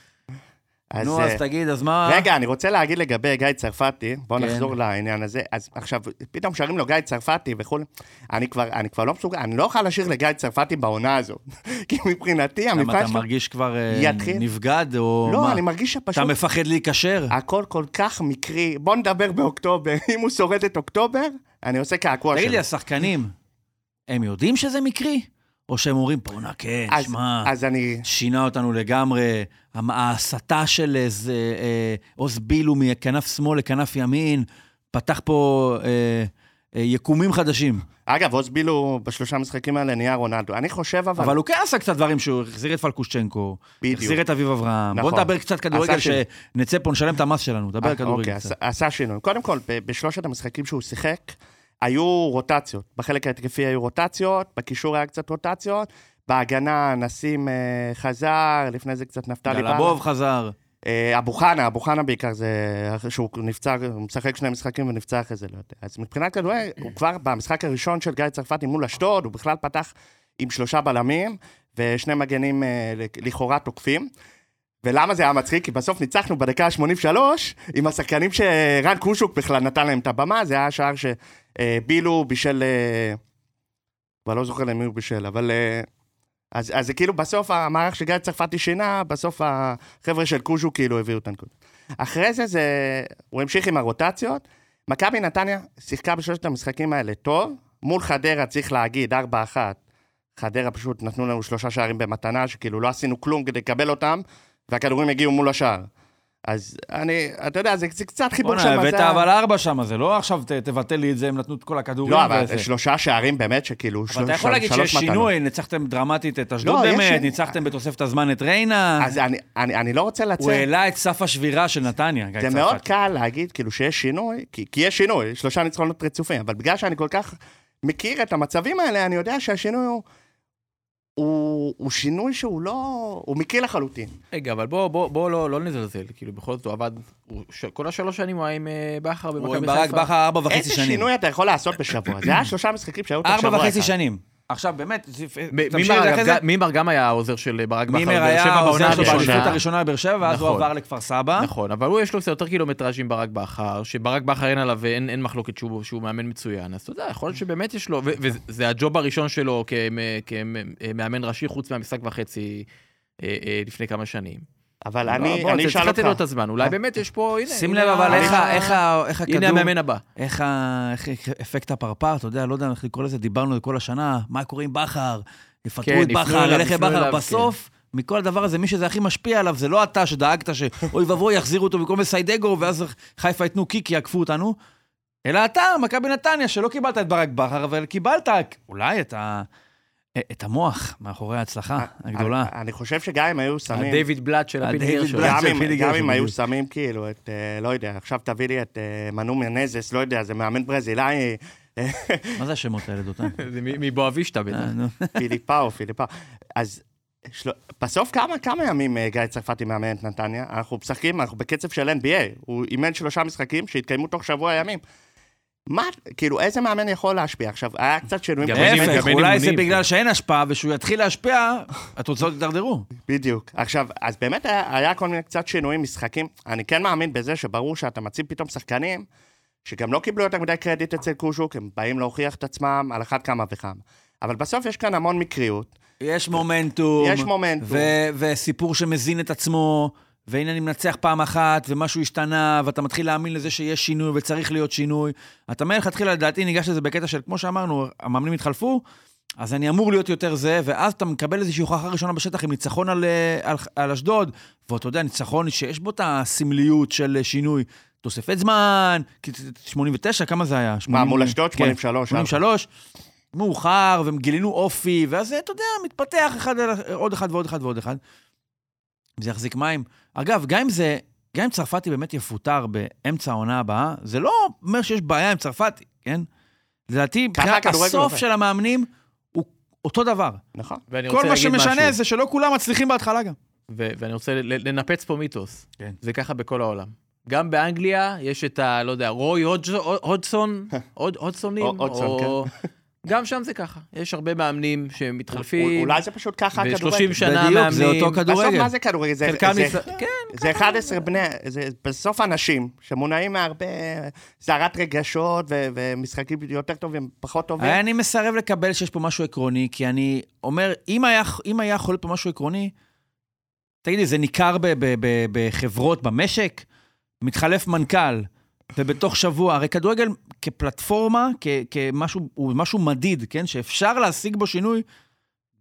אז, נו, אה, אז תגיד, אז מה... רגע, אני רוצה להגיד לגבי גיא צרפתי, בואו כן. נחזור לעניין הזה. אז עכשיו, פתאום שרים לו גיא צרפתי וכולי. אני כבר, אני כבר לא מסוגל, אני לא יכול לשיר לגיא צרפתי בעונה הזו. כי מבחינתי, למה המבחן אתה שלו... מרגיש כבר אה, יתחיל. נבגד, או לא, מה? אני מרגיש אתה שפשוט... מפחד להיקשר? הכל כל כך מקרי. בוא נדבר באוקטובר. אם הוא שורד את אוקטובר, אני עושה קעקוע תגיד שלו. לי, השחקנים, הם יודעים שזה מקרי? או שהם אומרים, בואנה, כן, אז- שמע, אז אני... שינה אותנו לגמרי, ההסתה של איזה אה, עוז בילו מכנף שמאל לכנף ימין, פתח פה אה, אה, יקומים חדשים. אגב, עוז בילו בשלושה משחקים האלה נהיה רונלדו. אני חושב אבל... אבל הוא כן עשה קצת דברים שהוא החזיר את פלקושצ'נקו, בדיוק. החזיר את אביב אברהם. בוא נכון. נדבר קצת כדורגל. שנצא פה, נשלם את המס שלנו, דבר אה, כדורגל אוקיי, קצת. עשה- שינוי. קודם כל, בשלושת המשחקים שהוא שיחק, היו רוטציות. בחלק ההתקפי היו רוטציות, בקישור היה קצת רוטציות, בהגנה נסים אה, חזר, לפני זה קצת נפתלי גלבוב חזר. אה, אבו חנה, אבו חנה בעיקר זה, שהוא נפצע, הוא משחק שני משחקים ונפצע אחרי זה, לא יודע. אז מבחינת כדורגל, הוא כבר במשחק הראשון של גיא צרפתי מול אשדוד, הוא בכלל פתח עם שלושה בלמים ושני מגנים אה, לכאורה תוקפים. ולמה זה היה מצחיק? כי בסוף ניצחנו בדקה ה-83 עם השחקנים שרן קושוק בכלל נתן להם את הבמה, זה היה שער שבילו בישל... אה, כבר לא זוכר למי הוא בישל, אבל... אה, אז, אז זה כאילו בסוף המערך שגיא צרפתי שינה, בסוף החבר'ה של קוז'ו כאילו הביאו את הנקודה. אחרי זה, זה הוא המשיך עם הרוטציות. מכבי נתניה שיחקה בשלושת המשחקים האלה טוב, מול חדרה צריך להגיד, 4-1. חדרה פשוט נתנו לנו שלושה שערים במתנה, שכאילו לא עשינו כלום כדי לקבל אותם, והכדורים הגיעו מול השער. אז אני, אתה יודע, זה, זה קצת חיבור בוא'נה, של הבאת מזל. אבל ארבע שם, זה לא עכשיו ת- תבטל לי את זה, הם נתנו את כל הכדורים לא, אבל וזה. שלושה שערים באמת שכאילו, אבל של- אתה יכול להגיד שלוש שיש מתנות. שינוי, ניצחתם דרמטית את אשדוד לא, באמת. ניצחתם בתוספת הזמן את ריינה. אז אני, אני, אני לא רוצה לצאת. הוא העלה את סף השבירה של נתניה, גיא זה צרפתי. מאוד קל להגיד כאילו שיש שינוי, כי, כי יש שינוי, שלושה ניצחונות רצופים, אבל בגלל שאני כל כך מכיר את המצבים האלה, אני יודע שהשינוי הוא, הוא, הוא שינוי שהוא לא... הוא מקרי לחלוטין. רגע, אבל בוא, בוא, בוא לא, לא נזלזל, כאילו בכל זאת הוא עבד, הוא, ש... כל השלוש שנים הוא היה עם אה, בכר הוא עם במכבי ברק חיפה. בכר ארבע וחצי איזה שנים. שינוי אתה יכול לעשות בשבוע? זה היה שלושה משחקים שהיו תוך שבוע ארבע אחד. וחצי שנים. עכשיו, באמת, תמשיך מימר. גם- מימר היה העוזר של ברק בכר, מימר בבאר היה שבע העוזר בעונה שלו הראשונה. באליפות הראשונה בבאר שבע, ואז הוא נכון. עבר לכפר סבא. נכון, אבל הוא יש לו קצת יותר קילומטראז' עם ברק בכר, שברק בכר אין עליו, אין, מחלוקת שהוא, מאמן מצוין, אז אתה יודע, יכול להיות שבאמת יש לו, וזה הג'וב הראשון שלו כמאמן ראשי, חוץ מהמשחק וחצי אה, אה, לפני כמה שנים. אבל בוא, אני, בוא, אני צריך אשאל לתת לו את אותך. הזמן, אולי. באמת יש פה, הנה. שים לב, אבל איך הכדור... הנה המאמן הבא. איך אפקט הפרפר, אתה יודע, לא יודע איך לקרוא לזה, דיברנו כל השנה, מה קורה עם בכר, יפטרו כן, את בכר, ילך לבכר, אליו, בסוף, מכל הדבר הזה, מי שזה הכי משפיע עליו, זה לא אתה שדאגת שאוי ואבוי, יחזירו אותו במקום מסיידגו, ואז חיפה ייתנו קיק, יעקפו אותנו, אלא אתה, מכבי נתניה, שלא קיבלת את ברק בכר, אבל קיבלת אולי את ה... את המוח מאחורי ההצלחה הגדולה. אני, אני חושב שגם אם היו שמים... הדיוויד בלאט של. בלאט. גם אם, היו. שמים כאילו את, אה, לא יודע, עכשיו תביא לי את אה, מנו מנזס, לא יודע, זה מאמן ברזילאי, אה, מה זה השמות האלה, דותן? זה מבואבישטה בטח. אה. פיליפאו, פיליפאו. אז. בסוף כמה, כמה ימים אה, גיא צרפתי מאמן את נתניה? אנחנו משחקים, אנחנו בקצב של NBA. הוא אימן שלושה משחקים שהתקיימו תוך שבוע ימים. מה, כאילו, איזה מאמן יכול להשפיע? עכשיו, היה קצת שינויים. גם להפך, אולי זה. בגלל שאין השפעה, ושהוא יתחיל להשפיע, התוצאות יידרדרו. בדיוק. עכשיו, אז באמת היה, היה כל מיני קצת שינויים, משחקים. אני כן מאמין בזה שברור שאתה מציב פתאום שחקנים שגם לא קיבלו יותר מדי קרדיט אצל קושוק, הם באים להוכיח את עצמם על אחת כמה וכמה. אבל בסוף יש כאן המון מקריות. יש מומנטום. יש מומנטום. ו- וסיפור שמזין את עצמו, והנה אני מנצח פעם אחת, ומשהו השתנה, ואתה מתחיל להאמין לזה שיש שינוי וצריך להיות שינוי. אתה מלכתחילה, לדעתי, ניגש לזה בקטע של, כמו שאמרנו, המאמנים התחלפו, אז אני אמור להיות יותר זה, ואז אתה מקבל איזושהי הוכחה ראשונה בשטח עם ניצחון על, אה, על, על אשדוד, ואתה יודע, ניצחון שיש בו את הסמליות של אה, שינוי. תוספת זמן, כי 89, כמה זה היה? מה, 80, מול אשדוד? כן, 83. 83, מאוחר, וגילינו אופי, ואז אתה יודע, מתפתח אחד, על- עוד אחד ועוד אחד ועוד אחד. זה יחזיק מים. אגב, גם אם זה, גם אם צרפתי באמת יפוטר באמצע העונה הבאה, זה לא אומר שיש בעיה עם צרפתי, כן? לדעתי, מבחינת הסוף. של המאמנים הוא אותו דבר. נכון. כל מה שמשנה משהו, זה שלא כולם מצליחים בהתחלה גם. ו- ואני רוצה לנפץ פה מיתוס. כן. זה ככה בכל העולם. גם באנגליה יש את ה... לא יודע, רוי הודסון, הוד- הודסונים, הודסון, או... גם שם זה ככה. יש הרבה מאמנים שמתחלפים, אולי זה פשוט ככה ו-30 הכדורגל. שנה בדיוק, זה מאמנים. אותו כדורגל. בסוף מה זה כדורגל? זה, חלקם זה, ניס- כן, זה 11 בני, זה בסוף אנשים שמונעים מהרבה סערת רגשות ו- ומשחקים יותר טובים, פחות טובים. אני מסרב לקבל שיש פה משהו עקרוני, כי אני אומר, אם היה, אם היה יכול להיות פה משהו עקרוני, תגידי, זה ניכר ב- ב- ב- בחברות, במשק? מתחלף מנכ"ל, ובתוך שבוע, הרי כדורגל כפלטפורמה, כ- כמשהו, הוא משהו מדיד, כן? שאפשר להשיג בו שינוי,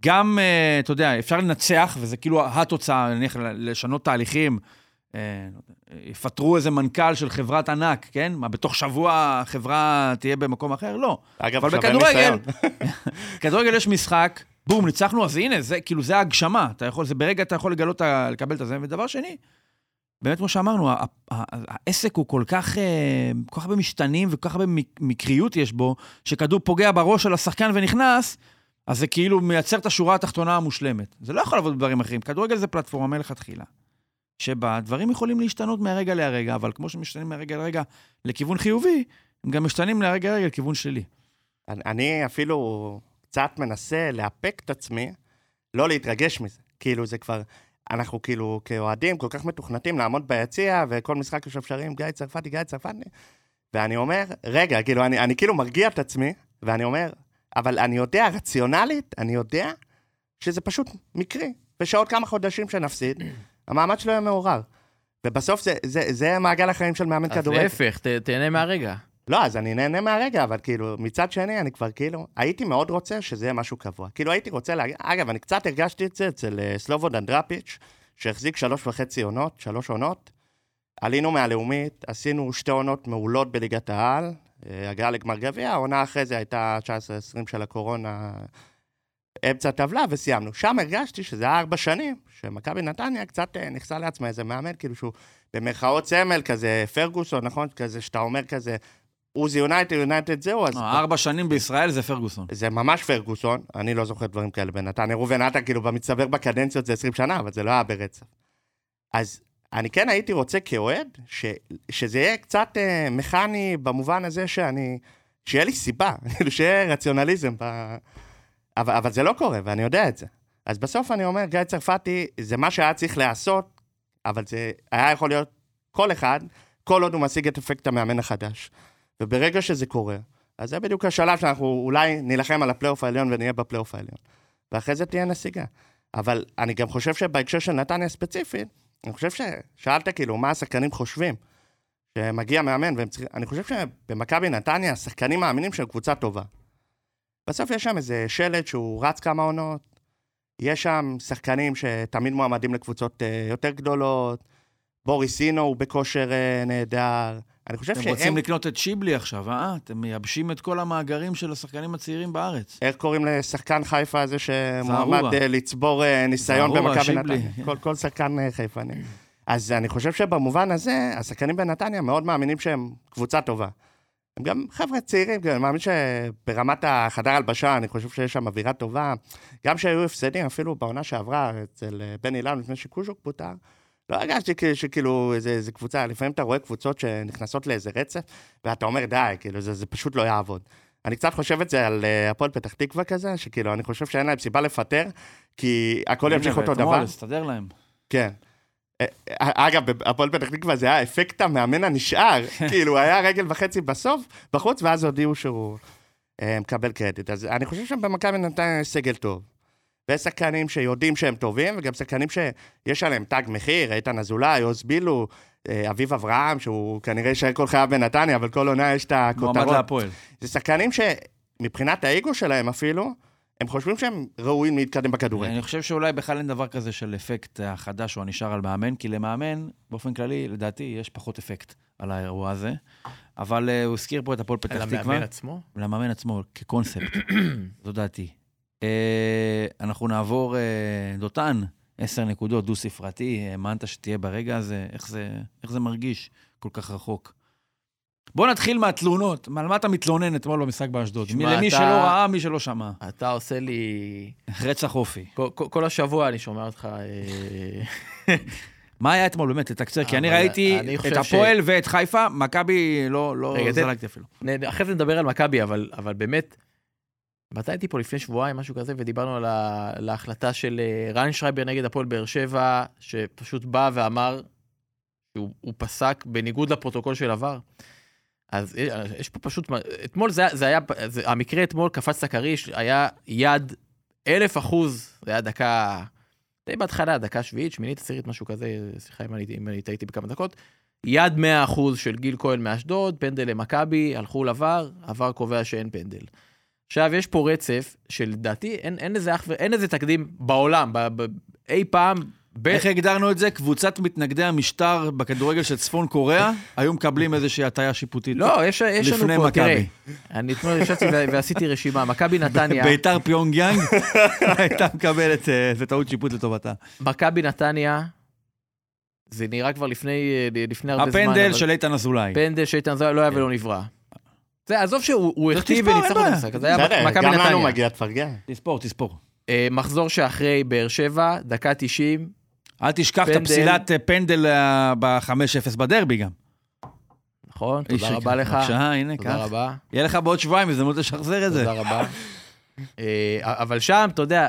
גם, אה, אתה יודע, אפשר לנצח, וזה כאילו התוצאה, נניח לשנות תהליכים. יודע, יפטרו איזה מנכ"ל של חברת ענק, כן? מה, בתוך שבוע החברה תהיה במקום אחר? לא. אגב, אבל בכדורגל, ניסיון. כדורגל יש משחק, בום, ניצחנו, אז הנה, זה כאילו, זה ההגשמה. אתה יכול, זה ברגע אתה יכול לגלות, לקבל את זה. ודבר שני, באמת, כמו שאמרנו, העסק הוא כל כך, אה, כל כך הרבה משתנים וכל כך הרבה מק- מקריות יש בו, שכדור פוגע בראש של השחקן ונכנס, אז זה כאילו מייצר את השורה התחתונה המושלמת. זה לא יכול לעבוד בדברים אחרים. כדורגל זה פלטפורמה מלכתחילה, שבה דברים יכולים להשתנות מהרגע להרגע, אבל כמו שמשתנים מהרגע לרגע לכיוון חיובי, הם גם משתנים מהרגע לרגע לכיוון שלילי. אני- אני אפילו קצת מנסה לאפק את עצמי, לא להתרגש מזה. כאילו, זה כבר... אנחנו כאילו, כאוהדים, כל כך מתוכנתים לעמוד ביציע, וכל משחק יש אפשרים, גיא צרפתי, גיא צרפתי. ואני אומר, רגע, כאילו, אני, אני כאילו מרגיע את עצמי, ואני אומר, אבל אני יודע, רציונלית, אני יודע שזה פשוט מקרי. ושעוד כמה חודשים שנפסיד, המעמד שלו יהיה מעורר. ובסוף זה, זה, זה מעגל החיים של מאמן אז כדורגל. להפך, ת- תהנה מהרגע. לא, אז אני נהנה מהרגע, אבל כאילו, מצד שני, אני כבר כאילו, הייתי מאוד רוצה שזה יהיה משהו קבוע. כאילו, הייתי רוצה להגיד, אגב, אני קצת הרגשתי את זה אצל אה, סלובודן דראפיץ', שהחזיק שלוש וחצי עונות, שלוש עונות, עלינו מהלאומית, עשינו שתי עונות מעולות בליגת העל, אה, הגעה לגמר גביע, העונה אחרי זה הייתה 19-20 של הקורונה, אמצע טבלה, וסיימנו. שם הרגשתי שזה היה ארבע שנים, שמכבי נתניה קצת אה, נכסה לעצמה איזה מאמן, כאילו שהוא במרכאות סמל, כזה פרגוסון, נכון? כזה שאתה אומר כזה, עוזי יונייטד, יונייטד זהו, אז... לא, ארבע שנים בישראל זה פרגוסון. זה ממש פרגוסון, אני לא זוכר דברים כאלה בנתניה. ראובן עטר, כאילו, במצטבר בקדנציות זה 20 שנה, אבל זה לא היה ברצף. אז אני כן הייתי רוצה כאוהד, ש, שזה יהיה קצת אה, מכני במובן הזה שאני... שיהיה לי סיבה, כאילו, שיהיה רציונליזם. ב... אבל, אבל זה לא קורה, ואני יודע את זה. אז בסוף אני אומר, גיא צרפתי, זה מה שהיה צריך להיעשות, אבל זה היה יכול להיות כל אחד, כל עוד הוא משיג את אפקט המאמן החדש. וברגע שזה קורה, אז זה בדיוק השלב שאנחנו אולי נילחם על הפלייאוף העליון ונהיה בפלייאוף העליון. ואחרי זה תהיה נסיגה. אבל אני גם חושב שבהקשר של נתניה ספציפית, אני חושב ששאלת כאילו, מה השחקנים חושבים? שמגיע מאמן, והם צריכים... אני חושב שבמכבי נתניה, השחקנים מאמינים שהם קבוצה טובה. בסוף יש שם איזה שלט שהוא רץ כמה עונות, יש שם שחקנים שתמיד מועמדים לקבוצות uh, יותר גדולות, בוריס אינו הוא בכושר uh, נהדר. אני חושב אתם שהם... רוצים לקנות את שיבלי עכשיו, אה? אתם מייבשים את כל המאגרים של השחקנים הצעירים בארץ. איך קוראים לשחקן חיפה הזה שמועמד. אה, לצבור אה, ניסיון במכבי. נתניה? כל, כל שחקן אה, חיפני. אז אני חושב שבמובן הזה, השחקנים בנתניה מאוד מאמינים שהם קבוצה טובה. הם גם חבר'ה צעירים, כן, אני מאמין שברמת החדר הלבשה, אני חושב שיש שם אווירה טובה. גם שהיו הפסדים, אפילו בעונה שעברה, אצל בן אילן, לפני שקוז'וק פוטר, לא הרגשתי כאילו- שכאילו איזה, איזה קבוצה, לפעמים אתה רואה קבוצות שנכנסות לאיזה רצף, ואתה אומר, די, כאילו, זה, זה פשוט לא יעבוד. אני קצת חושב את זה על אה, הפועל פתח תקווה כזה, שכאילו, אני חושב שאין להם סיבה לפטר, כי הכל ימשיך אותו אתמול, דבר. הסתדר להם. כן. אה, אה, אגב, בהפועל פתח תקווה זה היה אפקט המאמן הנשאר. כאילו, היה רגל וחצי בסוף, בחוץ, ואז הודיעו שהוא מקבל קרדיט. אז אני חושב שבמכבי יש סגל טוב. ויש שחקנים שיודעים שהם טובים, וגם שחקנים שיש עליהם תג מחיר, איתן אזולאי, עוז בילו, אה, אביב אברהם, שהוא כנראה יישאר כל חייו בנתניה, אבל כל עונה יש את מועמד הכותרות. להפועל. זה שחקנים שמבחינת האגו שלהם אפילו, הם חושבים שהם ראויים להתקדם בכדורגל. אני חושב שאולי בכלל אין דבר כזה של אפקט החדש או הנשאר על מאמן, כי למאמן, באופן כללי, לדעתי, יש פחות אפקט על האירוע הזה. אבל uh, הוא הזכיר פה את הפועל פתח תקווה. המאמן עצמו? למאמן עצמו, כקונספט. זו דעתי. Uh, אנחנו נעבור, uh, דותן, עשר נקודות, דו-ספרתי, האמנת שתהיה ברגע הזה, איך זה, איך זה מרגיש כל כך רחוק. בוא נתחיל מהתלונות. על מה אתה מתלונן אתמול במשחק באשדוד? שמע, למי אתה- שלא ראה, מי שלא שמע. אתה עושה לי... רצח אופי. כל, כל, כל השבוע אני שומע אותך... אה, מה היה אתמול, באמת, תתקצר, כי אני ראיתי אני את ש- הפועל ואת חיפה, מכבי לא לא רגע, זלגתי אפילו. אחרי זה נדבר על מכבי, אבל, אבל באמת, מתי הייתי פה לפני שבועיים, משהו כזה, ודיברנו על ההחלטה של אה, ריינשרייבר נגד הפועל באר שבע, שפשוט בא ואמר שהוא הוא פסק בניגוד לפרוטוקול של ה VAR. אז יש- יש פה פשוט, אתמול זה, זה היה, זה, המקרה אתמול קפץ לכריש, היה יד אלף אחוז, זה היה דקה, די בהתחלה, דקה שביעית, שמינית, עשירית, משהו כזה, סליחה אם אני, אם אני טעיתי בכמה דקות. יד 100% של גיל כהן מאשדוד, פנדל למכבי, הלכו ל VAR, ה VAR קובע שאין פנדל. עכשיו, יש פה רצף שלדעתי אין, אין לזה אח. אין לזה תקדים בעולם, ב, ב, אי פעם, ב... איך הגדרנו את זה? קבוצת מתנגדי המשטר בכדורגל של צפון קוריאה, היו מקבלים איזושהי הטיה שיפוטית. לא, יש, יש לנו לפני פה, תראה, מכבי. אני אתמול ישבתי ועשיתי רשימה, מכבי נתניה, ביתר פיונג יאנג הייתה מקבלת, אה, זה טעות שיפוט לטובתה. מכבי נתניה, זה נראה כבר לפני, אה, לפני הרבה זמן, הפנדל של איתן אזולאי. פנדל שאיתן זוהר לא היה ולא נברא. זה, עזוב שהוא הכתיב וניצח. המשחק, אז היה בסדר, מכבי גם לנו נתניה. מגיע, תפרגן. תספור, תספור. אה, מחזור שאחרי באר שבע, דקה 90, אל תשכח את. הפסילת אה, פנדל אה, ב-5-0 בדרבי גם. נכון? תודה רבה. לך. בבקשה, הנה, תודה. רבה. יהיה לך בעוד שבועיים הזדמנות לשחזר את זה. תודה רבה. אבל שם, אתה יודע,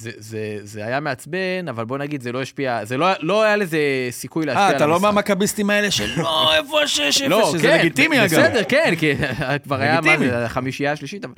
זה, זה, זה היה מעצבן, אבל בוא נגיד, זה לא השפיע, זה לא, לא היה לזה סיכוי להשפיע על אה, אתה לא המשחק. מהמכביסטים האלה של לא, איפה ה-6-0, לא, שזה כן, לגיטימי אגב. בסדר, כן, כי כבר היה, מה החמישייה השלישית. אבל-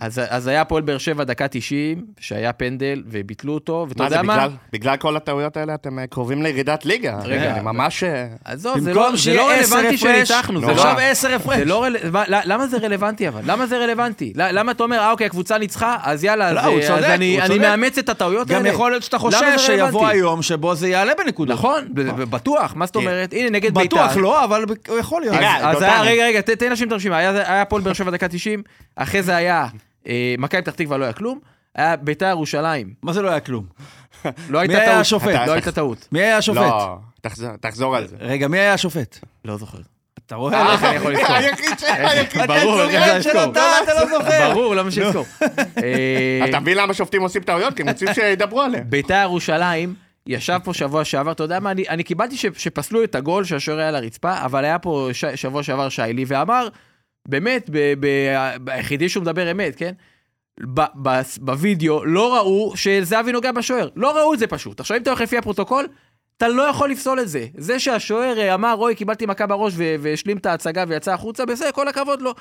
אז, אז היה הפועל באר שבע דקה 90, שהיה פנדל, וביטלו אותו, ואתה זה, יודע מה? בגלל- בגלל כל הטעויות האלה אתם אה, קרובים לירידת ליגה. רגע, אני ממש... אה, עזוב, זה במקום לא, זה שיהיה לא רלוונטי שניצחנו, זה. לא... עכשיו עשר הפרש. זה לא רל... מה- למה זה רלוונטי אבל? למה זה רלוונטי? למה אתה אומר, אה אוקיי, הקבוצה ניצחה, אז יאללה, לא, אז, הוא אז צודק, אני, הוא אני צודק. מאמץ את הטעויות גם האלה. יכול להיות שאתה חושש זה שיבוא רלוונטי? היום שבו זה יעלה בנקודות. נכון, בטוח, מה זאת כן. אומרת? הנה, נגד בית"ר. בטוח לא, אבל הוא יכול להיות. אז רגע, רגע, ת- תן להשלים את הרשימה. היה הפועל באר שבע דקה 90, אחרי זה היה אה, מכבי פתח תקווה, לא היה כלום. היה בית"ר ירושלים, מה זה לא היה כלום? לא הייתה מי היה טעות. השופט? לא הייתה טעות. מי היה השופט? לא, תחזור- על זה. רגע, מי היה השופט? לא זוכר. אתה רואה? איך אני יכול לזכור? היחיד ש- היחיד. ברור? אתה, לא זוכר. ברור, למה שיזכור. אה, אתה מבין למה שופטים עושים טעויות? כי הם רוצים שידברו עליהם. ביתר ירושלים ישב פה שבוע שעבר, אתה יודע מה, אני, אני קיבלתי ש, שפסלו את הגול שהשוער היה על הרצפה, אבל היה פה ש, שבוע שעבר שיילי ואמר, באמת, היחידי שהוא מדבר אמת, כן? בווידאו לא ראו שזהבי נוגע בשוער, לא ראו את זה פשוט. עכשיו אם אתה הולך לפי הפרוטוקול, אתה לא יכול לפסול את זה. זה שהשוער אה, אמר, רוי, קיבלתי מכה בראש והשלים את ההצגה ויצא החוצה, בסדר, כל הכבוד לו.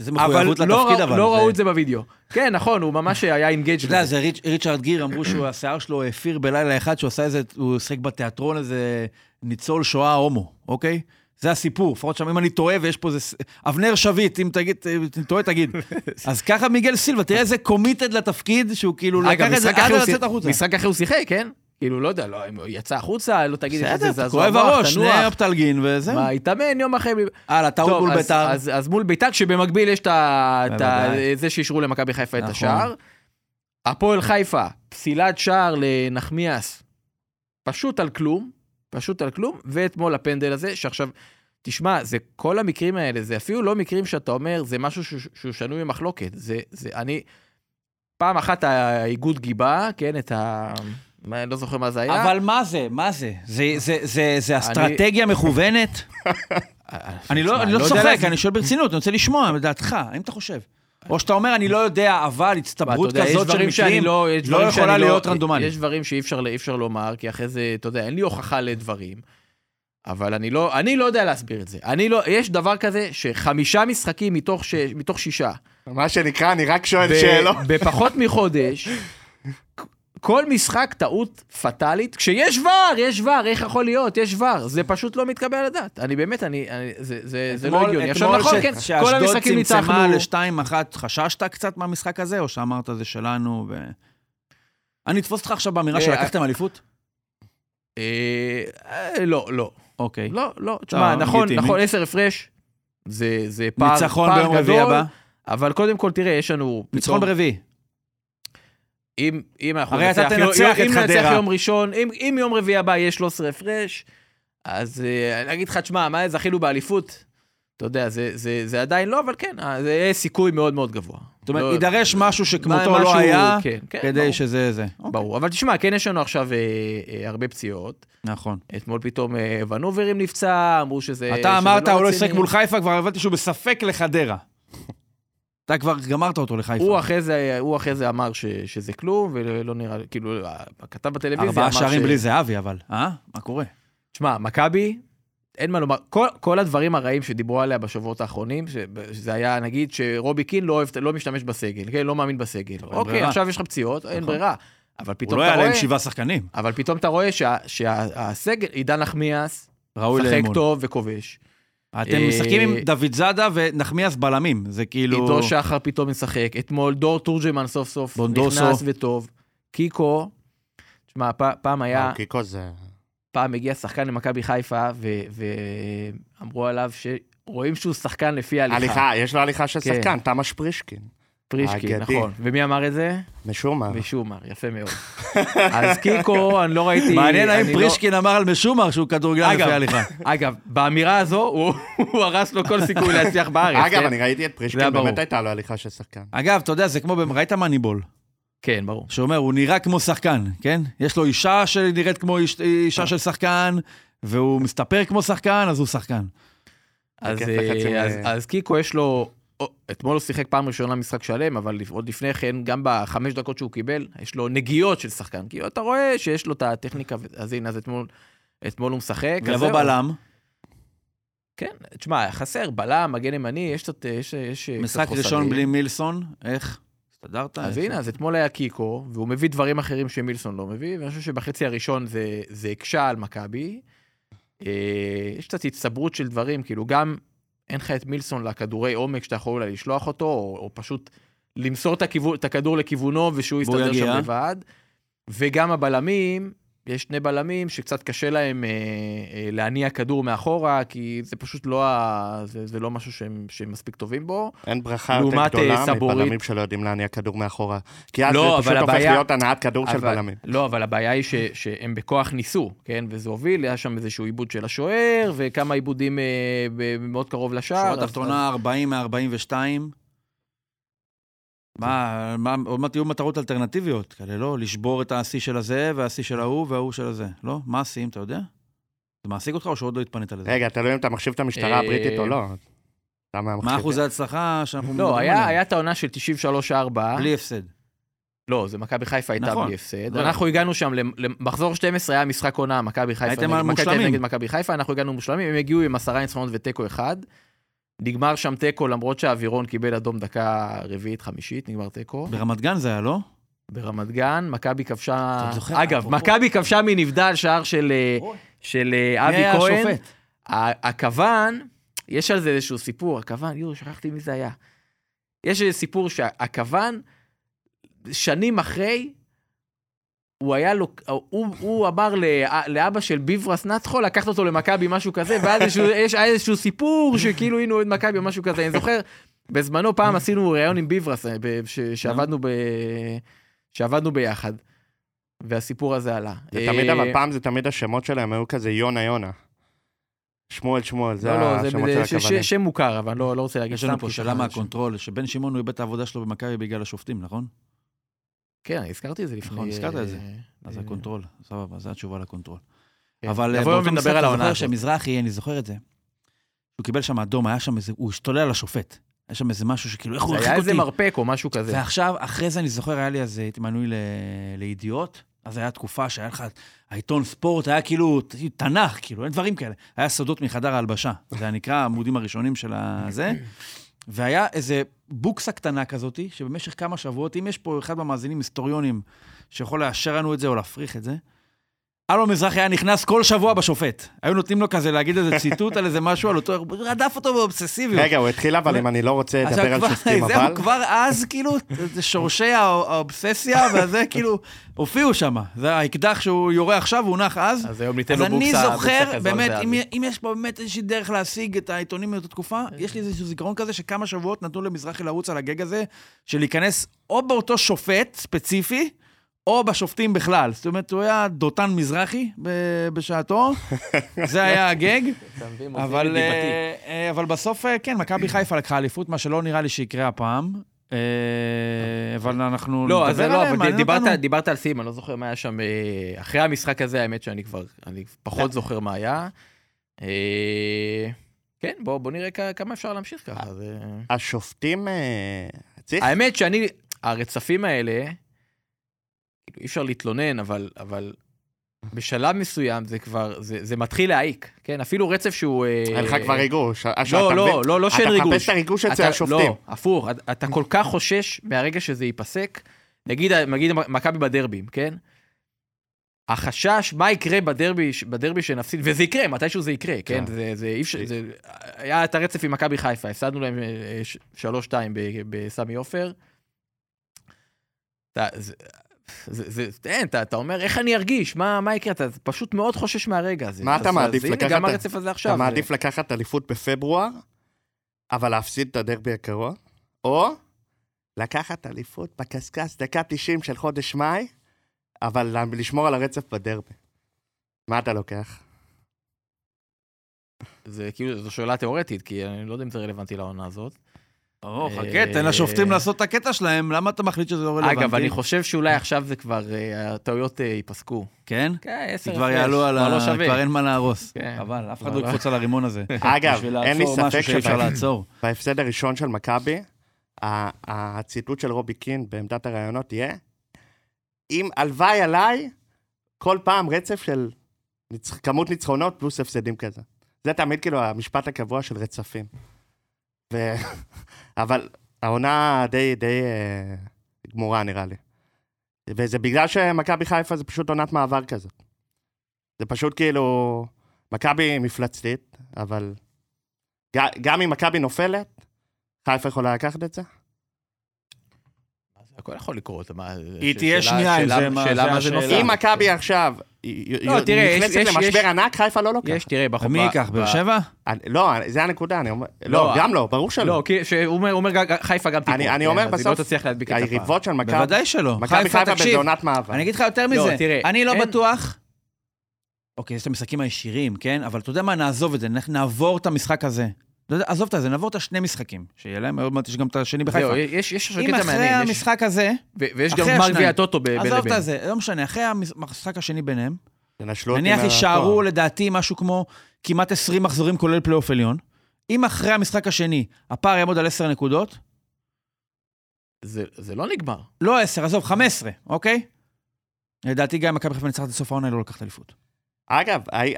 איזה אבל מחויבות לא, לתפקיד, ראו- אבל. לא זה- ראו את זה בווידאו. כן, נכון, הוא ממש היה engaged אתה יודע, זה ריצ'- ריצ'רד גיר, אמרו שהוא, השיער שלו האפיר בלילה אחד, שהוא עשה איזה, הוא שיחק בתיאטרון איזה ניצול שואה הומו, אוקיי? זה הסיפור, לפחות שם, אם אני טועה ויש פה איזה... אבנר שביט, אם תגיד, אם אני טועה, תגיד. אז ככה מיגל סילבה, תראה איזה committed לתפקיד, שהוא כאילו לקח את זה עד לצאת החוצה. משחק אחר הוא שיחק, כן? כאילו, לא יודע, לא, אם הוא יצא החוצה, לא תגיד איזה בסדר, זעזוע כואב הראש. שני אופטלגין וזהו. מה, התאמן יום אחרי... הלאה, טעות מול בית"ר. אז- מול בית"ר, כשבמקביל יש את. זה שאישרו למכבי חיפה את נכון. השער. הפועל חיפה, פסילת שער לנחמיאס, פשוט על כלום, פשוט על כלום, ואתמול הפנדל הזה, שעכשיו, תשמע, זה כל המקרים האלה, זה אפילו לא מקרים שאתה אומר, זה משהו שהוא- שהוא שנוי במחלוקת. זה, זה, אני, פעם אחת האיגוד גיבה, כן, את ה... אני לא זוכר מה זה היה. אבל מה זה? מה זה? זה- זה- זה- זה אסטרטגיה מכוונת? אני לא לא צוחק. אני שואל ברצינות, אני רוצה לשמוע לדעתך, האם אתה חושב? או שאתה אומר, אני לא יודע, אבל הצטברות יודע, כזאת של מקרים לא, לא יכולה שאני להיות לא, רנדומלית. יש דברים שאי אפשר, אפשר לומר, כי אחרי זה, אתה יודע, אין לי הוכחה לדברים. אבל אני לא, אני לא יודע להסביר את זה. אני לא, יש דבר כזה שחמישה משחקים מתוך, ש, מתוך שישה, מה שנקרא, אני רק שואל ב- שאלות. בפחות מחודש, כל משחק טעות פטאלית, כשיש ור, יש ור, איך יכול להיות? יש ור, זה פשוט לא מתקבל על הדעת. אני באמת, אני, אני זה, זה, זה לא הגיוני. עכשיו נכון, ש- כן, כל המשחקים צמצמה ניצחנו. לשתיים אחת, חששת קצת מהמשחק הזה, או שאמרת זה שלנו ו... אני אתפוס אותך עכשיו באמירה אה, שלקחתם אליפות? אה, אה, לא, לא. אוקיי. לא, לא, תשמע, נכון. נכון, עשר הפרש, זה, פער, ניצחון פער ביום רביעי גדול, הבא? אבל קודם כל, תראה, יש לנו... ניצחון ברביעי. אם, אם אנחנו הרי אתה ננצח, תנצח יום- את אם ננצח. יום ראשון, אם, אם יום רביעי הבא יהיה 13 הפרש, אז אה, אני אגיד לך, תשמע, מה זכינו באליפות? אתה יודע, זה, זה, זה עדיין לא, אבל כן, אה, זה יהיה סיכוי מאוד מאוד גבוה. זאת אומרת, לא- יידרש משהו שכמותו לא משהו- היה, כן, כן, כדי ברור. שזה זה. אוקיי. ברור, אבל תשמע, כן יש לנו עכשיו אה, אה, הרבה פציעות. נכון. אתמול פתאום אה, ונוברים נפצע, אמרו שזה... אתה שזה אמרת, הוא לא. ישחק מול חיפה, כבר הבנתי שהוא בספק לחדרה. אתה כבר גמרת אותו לחיפה. הוא אחרי זה, הוא אחרי זה אמר ש, שזה כלום, ולא נראה, כאילו, הכתב בטלוויזיה אמר ארבעה שערים ש... בלי זהבי, אבל. אה? מה קורה? תשמע, מכבי, אין מה לומר, כל, כל הדברים הרעים שדיברו עליה בשבועות האחרונים, ש- שזה היה, נגיד, שרובי קין לא, לא משתמש בסגל, כן? לא מאמין בסגל. אוקיי, ברירה. עכשיו יש לך פציעות, אין נכון. ברירה. אבל הוא פתאום לא אתה יעלה עם רואה, שבעה שחקנים. אבל פתאום אתה רואה שה- שהסגל, עידן נחמיאס, ראוי לאמון. טוב וכובש. אתם אה, משחקים עם דוד זאדה ונחמיאס בלמים. זה כאילו... עידו שחר פתאום משחק, אתמול דור תורג'מן סוף סוף בונדוסו. נכנס וטוב. קיקו, תשמע, פ- פעם היה, קיקו זה... פעם הגיע שחקן למכבי חיפה, ו- ואמרו עליו שרואים שהוא שחקן לפי ההליכה. הליכה, יש לו הליכה של כן. שחקן, תמ"ש פרישקין. פרישקין, האגדי. נכון. ומי אמר את זה? משומר. משומר, יפה מאוד. אז קיקו, אני לא ראיתי... מעניין האם אני לא- פרישקין אמר על משומר שהוא כדורגלן אגב, לפי ההליכה. אגב, באמירה הזו, הוא- הוא הרס לו כל סיכוי להצליח בארץ. אגב, כן? אני ראיתי את פרישקין. באמת הייתה לו הליכה של שחקן. אגב, אתה יודע, זה כמו, ראית מאניבול? כן, ברור. שאומר, הוא נראה כמו שחקן, כן? יש לו אישה שנראית כמו איש- אישה של שחקן, והוא מסתפר כמו שחקן, אז הוא שחקן. אז, אה, אז, אז קיקו יש לו, אתמול הוא שיחק פעם ראשונה משחק שלם, אבל עוד לפני כן, גם בחמש דקות שהוא קיבל, יש לו נגיעות של שחקן. כי אתה רואה שיש לו את הטכניקה, אז הנה, אז אתמול, אתמול הוא משחק. ויבוא. בלם, כן, תשמע, חסר, בלם, מגן ימני, יש קצת... יש, יש משחק. ראשון בלי מילסון, איך? הסתדרת? אז? הנה, אז אתמול היה קיקו, והוא מביא דברים אחרים שמילסון לא מביא, ואני חושב שבחצי הראשון זה, זה הקשה על מכבי. אה, יש קצת הצטברות של דברים, כאילו גם אין לך את מילסון לכדורי עומק שאתה יכול אולי לשלוח אותו, או, או פשוט למסור את, הכיוון, את הכדור לכיוונו ושהוא יסתדר. שם לבד. וגם הבלמים, יש שני בלמים שקצת קשה להם אה, אה, להניע כדור מאחורה, כי זה פשוט לא, ה... זה, זה לא משהו שהם, שהם מספיק טובים בו. אין ברכה יותר לעומת, אה, גדולה סבורית. מבלמים שלא יודעים להניע כדור מאחורה. כי אז לא, זה אבל פשוט הופך הבעיה- להיות הנעת כדור של אבל- בלמים. לא, אבל הבעיה היא ש, שהם בכוח ניסו, כן? וזה הוביל, היה שם איזשהו עיבוד של השוער, וכמה עיבודים אה, מאוד קרוב לשער. שורה אז- תחתונה 40 מ-42. מה, מה, עוד מעט יהיו מטרות אלטרנטיביות כאלה, לא? לשבור את השיא של הזה והשיא של ההוא וההוא של הזה, לא? מה השיאים, אתה יודע? זה מעסיק אותך או שעוד לא התפנית לזה? רגע, תלוי אם אתה מחשיב את המשטרה אה, הבריטית או לא. אתה מה. אחוזי ההצלחה שאנחנו לא, מדברים עליהם? היה את העונה של 93-4. בלי הפסד. לא, זה מכבי חיפה הייתה נכון. בלי הפסד. לא. אנחנו הגענו שם, למ- למחזור 12 היה משחק עונה, מכבי חיפה הייתם מושלמים. נגד מכבי חיפה, אנחנו הגענו מושלמים, הם הגיעו עם עשרה ניצחונות ותיקו אחד. נגמר שם תיקו, למרות שהאווירון קיבל אדום דקה רביעית, חמישית, נגמר תיקו. ברמת גן זה היה, לא? ברמת גן, מכבי כבשה... זוכר, אגב, מכבי כבשה מנבדל שער של, אה, של אה, אבי כהן. הכוון, יש על זה איזשהו סיפור, הכוון, יואו, שכחתי מי זה היה. יש איזה סיפור שהכוון, שנים אחרי, הוא היה לו, הוא, הוא אמר לא- לאבא של ביברס נצחו לקחת אותו למכבי, משהו כזה, ואז איזשהו, יש, איזשהו סיפור שכאילו היינו אוהד מכבי או משהו כזה, אני זוכר, בזמנו פעם עשינו ראיון עם ביברס, אה, ש- שעבדנו, ב, שעבדנו ביחד, והסיפור הזה עלה. זה תמיד, אה, אבל פעם זה תמיד השמות שלהם היו כזה יונה יונה. שמואל שמואל, זה לא, לא, זה השמות של ש- הכוונים. ש- שם מוכר, אבל לא לא רוצה להגיד יש לנו פה שאלה מהקונטרול, שבן שמעון הוא איבד את העבודה שלו במכבי בגלל השופטים, נכון? כן, אני הזכרתי את זה לפני... נכון, הזכרת את זה. אה, אז אה, הקונטרול, סבבה, זו התשובה לקונטרול. כן. אבל אה, באותו משחק, העונה זוכר. שמזרחי, אני זוכר את זה. הוא קיבל שם אדום, היה שם איזה, הוא השתולל על השופט. היה שם איזה משהו שכאילו, איך הוא זה הרחיק היה אותי? איזה מרפק או משהו כזה. ועכשיו, אחרי זה אני זוכר, היה לי אז, הייתי מנוי ל- לידיעות, אז הייתה תקופה שהיה לך, העיתון ספורט היה כאילו תנ"ך, כאילו, אין דברים כאלה. היה סודות מחדר ההלבשה. זה היה נקרא העמודים הראשונים של הזה. והיה איזה בוקסה קטנה כזאתי, שבמשך כמה שבועות, אם יש פה אחד מהמאזינים היסטוריונים שיכול לאשר לנו את זה או להפריך את זה, אלון מזרחי היה נכנס כל שבוע בשופט. היו נותנים לו כזה להגיד איזה ציטוט על איזה משהו, על אותו, רדף אותו באובססיביות. רגע, הוא התחיל אבל אם אני לא רוצה לדבר על שופטים, זהו, אבל... כבר אז, כאילו, זה שורשי הא- האובססיה, וזה כאילו, הופיעו שם. זה האקדח שהוא יורה עכשיו, הוא הונח אז. אז היום ניתן אז לו אני בוקסה. זוכר, בוקסה באמת, חזרה אם, זהבי. אם יש פה באמת איזושהי דרך להשיג את העיתונים מאותה תקופה, יש לי איזשהו זיכרון כזה שכמה שבועות נתנו למזרחי לרוץ על הגג הזה, של להיכנס או באותו שופט ספציפי, או בשופטים בכלל. זאת אומרת, הוא היה דותן מזרחי ב- בשעתו, זה היה הגג. אבל. אה, אבל בסוף, אה, כן, מכבי חיפה לקחה אליפות, מה שלא נראה לי שיקרה הפעם. אה, אבל אנחנו לא, אז לא, אבל דיברת, אותנו. דיברת על סים, אני לא זוכר מה היה שם אחרי המשחק הזה, האמת שאני כבר, אני פחות זוכר מה היה. כן, בוא בוא נראה כמה אפשר להמשיך ככה. השופטים... צריך... האמת שאני, הרצפים האלה, כאילו, אי אפשר להתלונן, אבל, אבל בשלב מסוים זה כבר, זה, זה מתחיל להעיק, כן? אפילו רצף שהוא... אה, אין לך כבר ריגוש. אה, שאתה לא, לא, לא, לא שאין אתה ריגוש. מחפש את הריגוש אצל אתה- השופטים. לא, הפוך, אתה- אתה כל כך חושש מהרגע שזה ייפסק, נגיד, נגיד מכבי בדרבים, כן? החשש, מה יקרה בדרבי, בדרבי שנפסיד, וזה יקרה, מתישהו זה יקרה, כן? כן. זה, זה אי אפשר, זה, היה את הרצף עם מכבי חיפה, הפסדנו להם אה, ש- שלוש-שתיים ב- בסמי עופר. זה- זה, זה, אין, אתה, אתה אומר, איך אני ארגיש? מה, מה יקרה? אתה פשוט מאוד חושש מהרגע הזה. מה אתה אז- מעדיף, אז הנה, לקחת גם הרצף הזה עכשיו. אתה זה- מעדיף לקחת אליפות בפברואר, אבל להפסיד את הדרבי הקרוב, או לקחת אליפות בקשקש דקה 90 של חודש מאי, אבל לשמור על הרצף בדרבי. מה אתה לוקח? זה כאילו, זו שאלה תיאורטית, כי אני לא יודע אם זה רלוונטי לעונה הזאת. או, אה, חכה, תן לשופטים לעשות את הקטע שלהם, למה אתה מחליט שזה לא רלוונטי? אגב, אני חושב שאולי עכשיו זה כבר, אה, הטעויות אה, ייפסקו. כן? כן, עשר כי כבר הפרש, יעלו על כבר ה... לא שווה. כבר אין מה להרוס. כן. חבל, אף אחד לא לא. יקפוץ על הרימון הזה. אגב, אין לי ספק שאי אפשר שב- לעצור. בהפסד הראשון של מכבי, הציטוט של רובי קין בעמדת הראיונות יהיה, אם הלוואי עליי, כל פעם רצף של ניצח- כמות ניצחונות פלוס הפסדים כזה. זה תמיד כאילו המשפט הקבוע של רצפים. ו... אבל העונה די, די אה, גמורה נראה לי. וזה בגלל שמכבי חיפה זה פשוט עונת מעבר כזאת. זה פשוט כאילו, מכבי מפלצתית, אבל גם אם מכבי נופלת, חיפה יכולה לקחת את זה? הכל יכול לקרות. מה, היא תהיה שנייה, אם זה מה- שאלה זה מה זה. נופל. אם מכבי עכשיו לא, תראה, יש- נכנסת למשבר יש- ענק, חיפה לא לוקחת. יש, תראה, בחובה... ומי ייקח? באר שבע? לא, זה הנקודה, אני אומר... לא, לא, גם לא, ברור שלא. לא, כי הוא אומר חיפה גם תיפול. אני- אני כן, אומר אז היא בסוף, לא תצליח להדביק את הפער. היריבות של מכבי... בוודאי שלא. מכבי חיפה עונת מעבר. אני אגיד לך יותר לא, מזה. תראה, אני לא בטוח... אוקיי, יש את המשחקים הישירים, כן? אבל אתה יודע מה, נעזוב את זה, נעבור את המשחק הזה. עזוב את זה, נעבור את השני משחקים. שיהיה להם, עוד מעט יש גם את השני בחיפה. יש יש עכשיו אם קטע אחרי מעניין. יש- המשחק הזה, ויש גם אחרי גמר. גביע הטוטו בין עזוב לבין. את זה, לא משנה, אחרי המשחק השני ביניהם, נניח. יישארו לדעתי משהו כמו כמעט 20 מחזורים כולל פלייאוף עליון. אם אחרי המשחק השני הפער יעמוד על 10 נקודות, זה- זה לא נגמר. לא 10, עזוב, 15, אוקיי? לדעתי גם אם מכבי חיפה ניצחת את סוף העונה, היא לא לקחת אליפות. אגב, הי-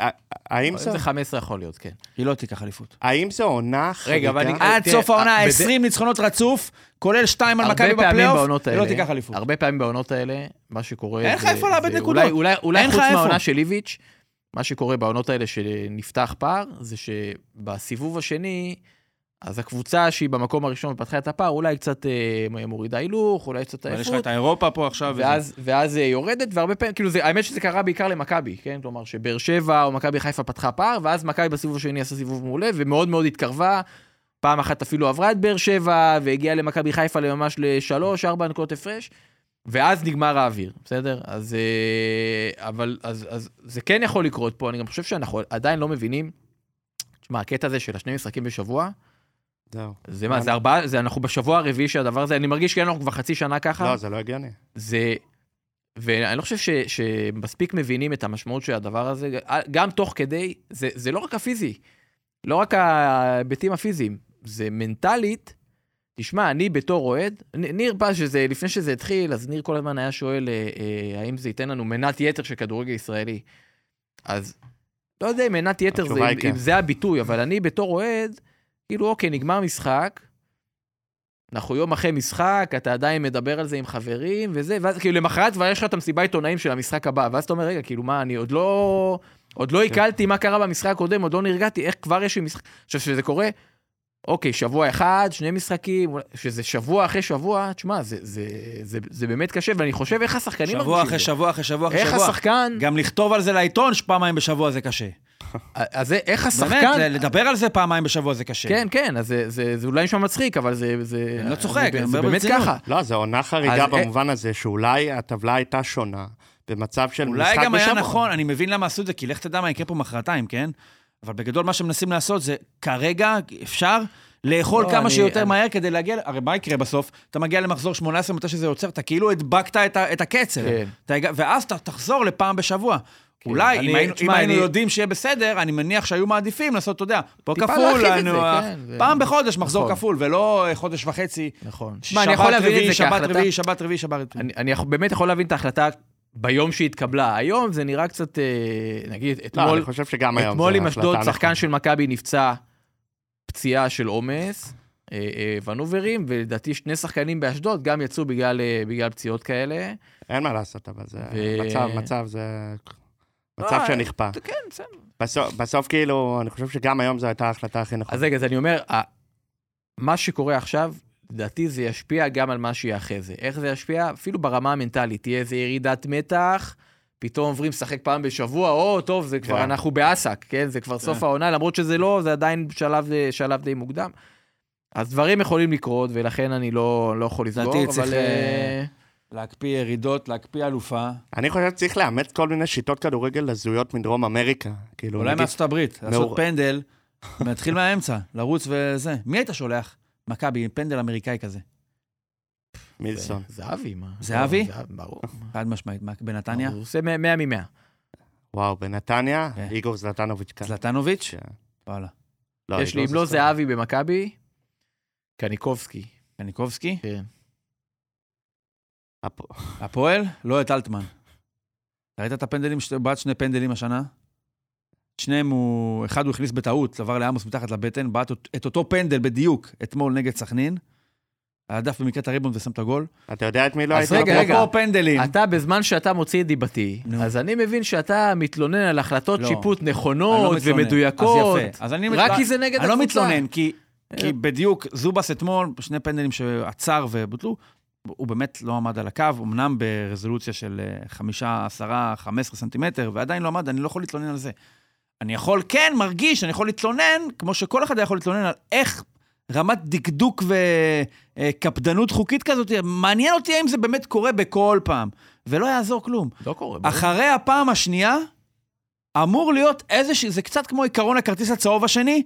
האם זו- זה 15 יכול להיות, כן. היא לא תיקח אליפות. האם זו עונה רגע, אבל חריגה? עד תראה, סוף העונה, אה, בד- 20 ניצחונות רצוף, כולל 2 על מכבי בפלייאוף, היא לא תיקח אליפות. הרבה פעמים בעונות האלה, מה שקורה... אין לך זה- איפה לאבד זה נקודות. אולי- חוץ. מהעונה של איביץ', מה שקורה בעונות האלה שנפתח פער, זה שבסיבוב השני, אז הקבוצה שהיא במקום הראשון ופתחה את הפער, אולי קצת אה, מורידה הילוך, אולי קצת אבל יש לך עייפות. את האירופה פה עכשיו. וזה. ואז, ואז אה, יורדת, והרבה פעמים, כאילו, זה, האמת שזה קרה בעיקר למכבי, כן? כלומר, שבאר שבע או מכבי חיפה פתחה פער, ואז מכבי בסיבוב השני עשה סיבוב מעולה, ומאוד מאוד התקרבה. פעם אחת אפילו עברה את באר שבע, והגיעה למכבי חיפה לממש לשלוש, ארבע נקודות הפרש, ואז נגמר האוויר, בסדר? אז, אה, אבל, אז, אז זה כן יכול לקרות פה, אני גם חושב שאנחנו עדיין לא מבינים, תשמע, הקטע הזה של השני משחקים בשבוע, זהו. זה מה, זה ארבעה, זה אנחנו בשבוע הרביעי של הדבר הזה, אני מרגיש כאילו אנחנו כבר חצי שנה ככה. לא, זה לא הגיוני. זה... ואני לא חושב ש, שמספיק מבינים את המשמעות של הדבר הזה, גם תוך כדי, זה, זה לא רק הפיזי, לא רק ההיבטים הפיזיים, זה מנטלית. תשמע, אני בתור אוהד, ניר פז, שזה, לפני שזה התחיל, אז ניר כל הזמן היה שואל, אה, אה, האם זה ייתן לנו מנת יתר של כדורגל ישראלי. אז לא יודע אם מנת יתר זה, היא אם, כן. אם זה הביטוי, אבל אני בתור אוהד, כאילו, אוקיי, נגמר משחק, אנחנו יום אחרי משחק, אתה עדיין מדבר על זה עם חברים וזה, ואז כאילו למחרת כבר יש לך את המסיבה עיתונאים של המשחק הבא, ואז אתה אומר, רגע, כאילו מה, אני עוד לא... עוד לא עיכלתי מה קרה במשחק הקודם, עוד לא נרגעתי, איך כבר יש לי משחק... עכשיו, כשזה קורה, אוקיי, שבוע אחד, שני משחקים, שזה שבוע אחרי שבוע, תשמע, זה, זה, זה, זה באמת קשה, ואני חושב איך השחקנים שבוע אחרי זה. שבוע אחרי שבוע אחרי איך שבוע. השחקן, גם לכתוב על זה לעיתון שפעמיים בשבוע זה קשה. אז זה- איך באמת, השחקן, לדבר על זה פעמיים בשבוע זה קשה. כן, כן, אז זה, זה, זה אולי נשמע מצחיק, אבל זה... זה אני לא צוחק, זה, זה אומר באמת. ככה. לא, זו עונה חריגה אז, במובן הזה שאולי הטבלה הייתה שונה במצב של משחק אולי בשבוע. גם היה נכון, אני מבין למה עשו את זה, כי לך תדע מה יקרה פה מחרתיים, כן? אבל בגדול מה שמנסים לעשות זה, כרגע אפשר לאכול לא, כמה אני- שיותר אני- מהר כדי להגיע, הרי מה יקרה בסוף? אתה מגיע למחזור 18 מתי שזה יוצר, אתה כאילו הדבקת את ה- את הקצב. כן. אתה ואז אתה תחזור לפעם בשבוע. כן, אולי, אני- אם היינו- תשמע, אם היינו אני- יודעים שיהיה בסדר, אני מניח שהיו מעדיפים לעשות, אתה יודע, פה כפול, זה, אה, כן, פעם בחודש מחזור נכון. כפול, ולא אה, חודש וחצי. נכון. שבת שמע, אני יכול להבין את רביעי, זה שבת כהחלטה. רביעי, שבת רביעי, שבת רביעי. אני, אני באמת יכול להבין את ההחלטה ביום שהתקבלה. היום זה נראה קצת, אה, נגיד, לא, אתמול, אני חושב שגם היום אתמול עם אשדוד. שחקן של מכבי נפצע פציעה של עומס, אה, ונוברים, ולדעתי שני שחקנים באשדוד גם יצאו בגלל, פציעות כאלה. אין מה לעשות, אבל זה מצב, מצב זה... מצב לא, שנכפה. כן, בסדר. בסוף, בסוף כאילו, אני חושב שגם היום זו הייתה ההחלטה הכי נכונה. אז רגע, אז אני אומר, מה שקורה עכשיו, לדעתי זה ישפיע גם על מה שיהיה אחרי זה. איך זה ישפיע? אפילו ברמה המנטלית. תהיה איזה ירידת מתח, פתאום עוברים לשחק פעם בשבוע, או, טוב, זה כבר, כן. אנחנו באסק, כן? זה כבר סוף כן. העונה, למרות שזה לא, זה עדיין שלב, שלב די מוקדם. אז דברים יכולים לקרות, ולכן אני לא, לא יכול לסגור, אבל... צריך, אה, אה, להקפיא ירידות, להקפיא אלופה. אני חושב שצריך לאמץ כל מיני שיטות כדורגל הזויות מדרום אמריקה. כאילו, אולי נגיד- מארצות הברית, לעשות מאור- פנדל, להתחיל מהאמצע, לרוץ וזה. מי היית שולח? מכבי, עם פנדל אמריקאי כזה. מילסון. זהבי, מה? זהבי? לא, זהב- ברור. חד משמעית. מה, בנתניה? הוא עושה 100 מ-100. וואו, בנתניה, כן. איגור זלטנוביץ' כאן. זלטנוביץ'? כן. וואלה. לא, יש לי, איגור אם לא. זהבי במכבי, קניקובסקי. קניקובסקי? כן. הפ- הפועל? לא את אלטמן. ראית את הפנדלים, בעט שני פנדלים השנה? שניהם הוא, אחד הוא הכניס בטעות, עבר לעמוס מתחת לבטן, בעט את אותו פנדל בדיוק אתמול נגד סכנין. היה דף במקרה את הריבון ושם את הגול. אתה יודע את מי לא אז הייתי... רגע? רגע. פנדלים. אתה, בזמן שאתה מוציא את דיבתי, נו. אז אני מבין שאתה מתלונן על החלטות לא. שיפוט לא נכונות מתלונן. ומדויקות. אז יפה. אז אני רק מת- כי זה נגד אני לא הקבוצה. מתלונן, כי, כי בדיוק זובס אתמול, שני פנדלים שעצר ובוטלו, הוא באמת לא עמד על הקו, אמנם ברזולוציה של אה, חמישה, עשרה, חמש עשרה סנטימטר, ועדיין לא עמד, אני לא יכול להתלונן על זה. אני יכול, כן, מרגיש, אני יכול להתלונן, כמו שכל אחד יכול להתלונן על איך רמת דקדוק וקפדנות חוקית כזאת, מעניין אותי האם זה באמת קורה בכל פעם, ולא יעזור כלום. לא קורה. אחרי הפעם השנייה, אמור להיות איזושהי, זה קצת כמו עיקרון הכרטיס הצהוב השני,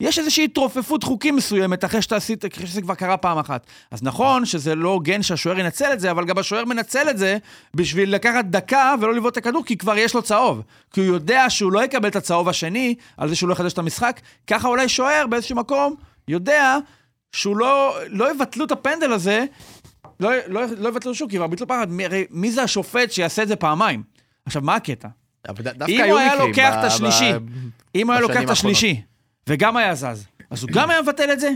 יש איזושהי התרופפות חוקים מסוימת אחרי שאתה עשית, אחרי שזה כבר קרה פעם אחת. אז נכון שזה לא הוגן שהשוער ינצל את זה, אבל גם השוער מנצל את זה בשביל לקחת דקה ולא לבעוט את הכדור, כי כבר יש לו צהוב. כי הוא יודע שהוא לא יקבל את הצהוב השני על זה שהוא לא יחדש את המשחק, ככה אולי שוער באיזשהו מקום יודע שהוא לא, לא יבטלו את הפנדל הזה, לא, לא, לא יבטלו שוב, כי כבר ביטלו פחד. מי, הרי מי זה השופט שיעשה את זה פעמיים? עכשיו, מה הקטע? אבל דווקא אם היו הוא היה מקרים לוקח את השלישי, אם הוא היה לוקח את השלישי, וגם היה זז, אז הוא גם היה מבטל את זה?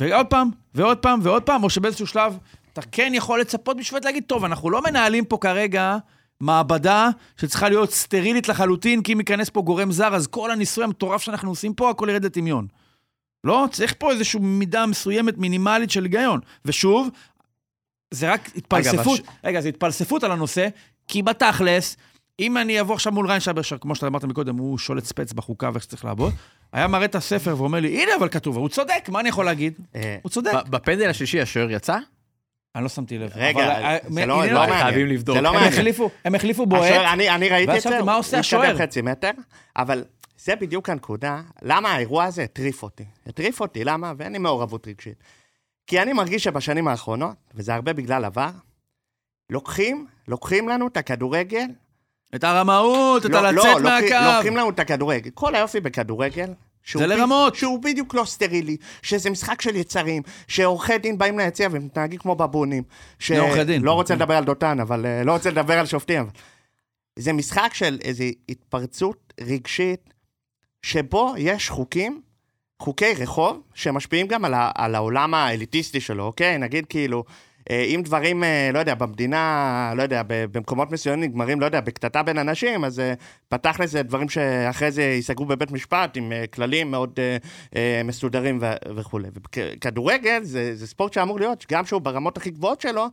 ועוד פעם, ועוד פעם, ועוד פעם, או שבאיזשהו שלב אתה כן יכול לצפות בשביל להגיד, טוב, אנחנו לא מנהלים פה כרגע מעבדה שצריכה להיות סטרילית לחלוטין, כי אם ייכנס פה גורם זר, אז כל הניסוי המטורף שאנחנו עושים פה, הכל ירד לטמיון. לא, צריך פה איזושהי מידה מסוימת, מינימלית של היגיון. ושוב, זה רק התפלספות, רגע, זה התפלספות על הנושא, כי בתכלס, אם אני אבוא עכשיו מול ריינשרייבר, כמו שאתה אמרת מקודם, הוא שולט ספץ בחוקה ואיך שצריך לעבוד, היה מראה את הספר ואומר לי, הנה, אבל כתוב, הוא צודק, מה אני יכול להגיד? אה, הוא צודק. בפנדל השלישי השוער יצא? אני לא שמתי לב. רגע, אה, זה לא עניין לא אותי. מעניין. חייבים לבדוק. זה לא הם מעניין. החליפו, הם החליפו בועט. אני, ראיתי את זה, מה עושה הוא השוער? התקדם חצי מטר, אבל זה בדיוק הנקודה, למה האירוע הזה הטריף אותי. הטריף אותי, למה? ואין לי מעורבות רגשית. כי אני מרגיש שבשנים האחרונות, וזה הרבה בגלל עבר, לוקחים, לוקחים לנו את הכדורגל. את הרמאות, את לא, הלצאת לא, לוקחים- מהקו. לוקחים לנו את הכדורגל. כל היופי בכדורגל, זה ב- לרמות. שהוא בדיוק לא סטרילי, שזה משחק של יצרים, שעורכי דין באים ליציע ומתנהגים כמו בבונים. ש... מי עורכי דין? לא רוצה לדבר על דותן, אבל אה, לא רוצה לדבר על שופטים. זה משחק של איזו התפרצות רגשית, שבו יש חוקים, חוקי רחוב, שמשפיעים גם על, ה... על העולם האליטיסטי שלו, אוקיי? נגיד כאילו... אה, אם דברים, אה, לא יודע, במדינה, לא יודע, במקומות מסוימים נגמרים, לא יודע, בקטטה בין אנשים, אז אה, פתח לזה דברים שאחרי זה ייסגרו בבית משפט עם כללים מאוד מסודרים וכולי. וכדורגל זה, זה ספורט שאמור להיות, גם שהוא ברמות הכי גבוהות שלו,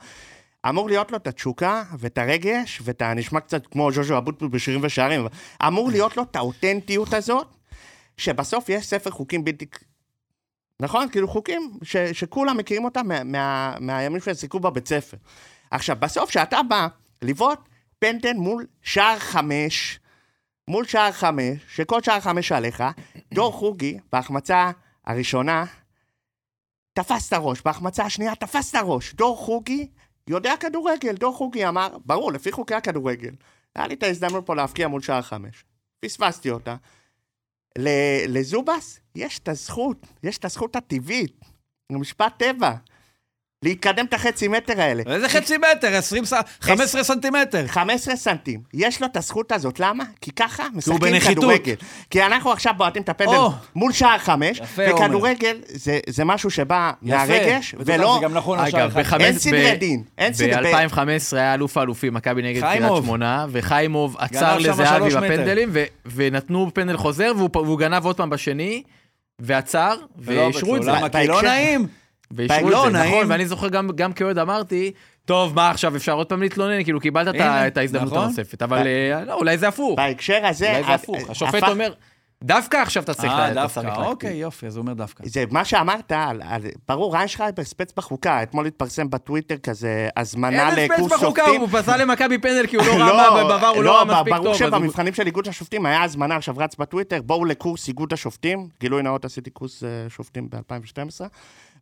אמור להיות לו את התשוקה ואת הרגש ואת ה... נשמע קצת כמו ז'וז'ו אבוטבול בשירים ושערים, אמור להיות לו את האותנטיות הזאת, שבסוף יש ספר חוקים בלתי... נכון? כאילו חוקים ש, שכולם מכירים אותם מה, מה, מהימים ששיחקו בבית ספר. עכשיו, בסוף כשאתה בא לבעוט פנדל מול שער חמש, מול שער חמש, שכל שער חמש עליך, דור חוגי, בהחמצה הראשונה, תפס את הראש, בהחמצה השנייה תפס את הראש. דור חוגי יודע כדורגל, דור חוגי אמר, ברור, לפי חוקי הכדורגל, היה לי את ההזדמנות פה להבקיע מול שער חמש. פספסתי אותה. לזובס יש את הזכות, יש את הזכות הטבעית, משפט טבע, להתקדם את החצי מטר האלה. איזה חצי מטר? 20 ס... 15 סנטימטר. 15 סנטים. יש לו את הזכות הזאת, למה? כי ככה משחקים. כדורגל. כי אנחנו עכשיו בועטים את הפנדל או. מול שער חמש, יפה. וכדורגל זה, זה משהו שבא מהרגש, ודרך ולא... זה גם נכון אגב. בחמש... אין סדרי ב- דין, אין סדרי... ב-2015 היה אלוף האלופים, מכבי נגד קריית. שמונה, וחיימוב עצר לזהבי. בפנדלים, ונתנו פנדל חוזר, והוא גנב עוד פעם בשני, ועצר, ולא ואישרו את. זה. למה? כי לא נעים. ואישרו לא, את זה, נכון. ואני זוכר גם, גם כאוהד אמרתי, טוב, מה עכשיו, אפשר עוד פעם להתלונן? כאילו, קיבלת את ההזדמנות נכון. הנוספת, אבל אה, לא, אולי זה הפוך. בהקשר הזה... אולי זה אה, הפוך. השופט אומר, דווקא עכשיו אתה צריך אה, לה- אתה דווקא, צריך להקפיד." אוקיי, יופי, אז הוא אומר דווקא. זה מה שאמרת, על, על, ברור, ריינשרייבר ספץ בחוקה, אתמול התפרסם בטוויטר כזה הזמנה לקורס ספץ בחוקה, שופטים. הוא פסל למכבי פנדל כי הוא לא רמה, ובעבר הוא לא ראה מספיק טוב. ברור שבמבחנים של איגוד השופטים היה הזמנה, עכשיו רץ בטוויטר, בואו לקורס איגוד השופטים, גילוי נאות עשיתי קורס אה, שופטים ב-2012.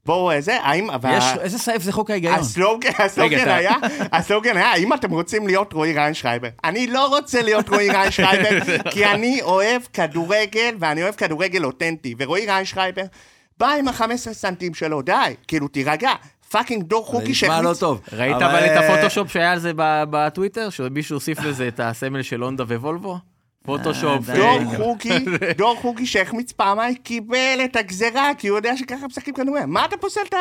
בואו אה, זה, האם... יש, איזה סעיף זה חוק ההיגיון? הסלוגן, הסלוגן היה, הסלוגן היה, האם אתם רוצים להיות רועי ריינשרייבר? אני לא רוצה להיות רועי ריינשרייבר, כי אני אוהב כדורגל, ואני אוהב כדורגל אותנטי. ורועי ריינשרייבר בא עם ה-15 cents שלו, די, כאילו, תירגע. fucking דור זה חוקי נשמע לא טוב. ראית אבל, את אה, הפוטושופ שהיה על זה בטוויטר? שמישהו הוסיף לזה את הסמל של הונדה ווולבו? פוטושופ. אה, דור. חוקי, דור חוקי שהחמיץ פעמיים, קיבל את הגזרה, כי הוא יודע שככה משחקים כדורגל. מה אתה פוסל את ה...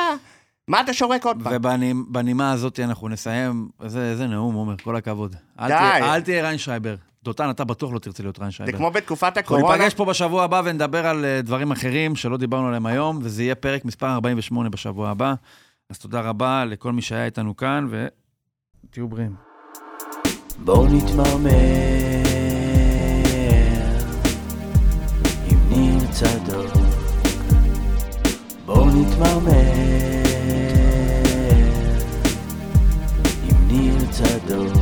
מה אתה שורק עוד פעם? ובנימה הזאת אנחנו נסיים. איזה נאום, עומר, כל הכבוד. אל די. אל תהיה ריינשרייבר. דותן, אתה בטוח לא תרצה להיות ריינשרייבר. זה כמו בתקופת אנחנו הקורונה. ניפגש פה בשבוע הבא ונדבר על אה, דברים אחרים שלא דיברנו עליהם היום, וזה יהיה פרק מספר 48 בשבוע הבא. אז תודה רבה לכל מי שהיה איתנו כאן, ותהיו בריאים. בואו נתמרמר מצדו, בואו נתמרמר עם ניר צדוק.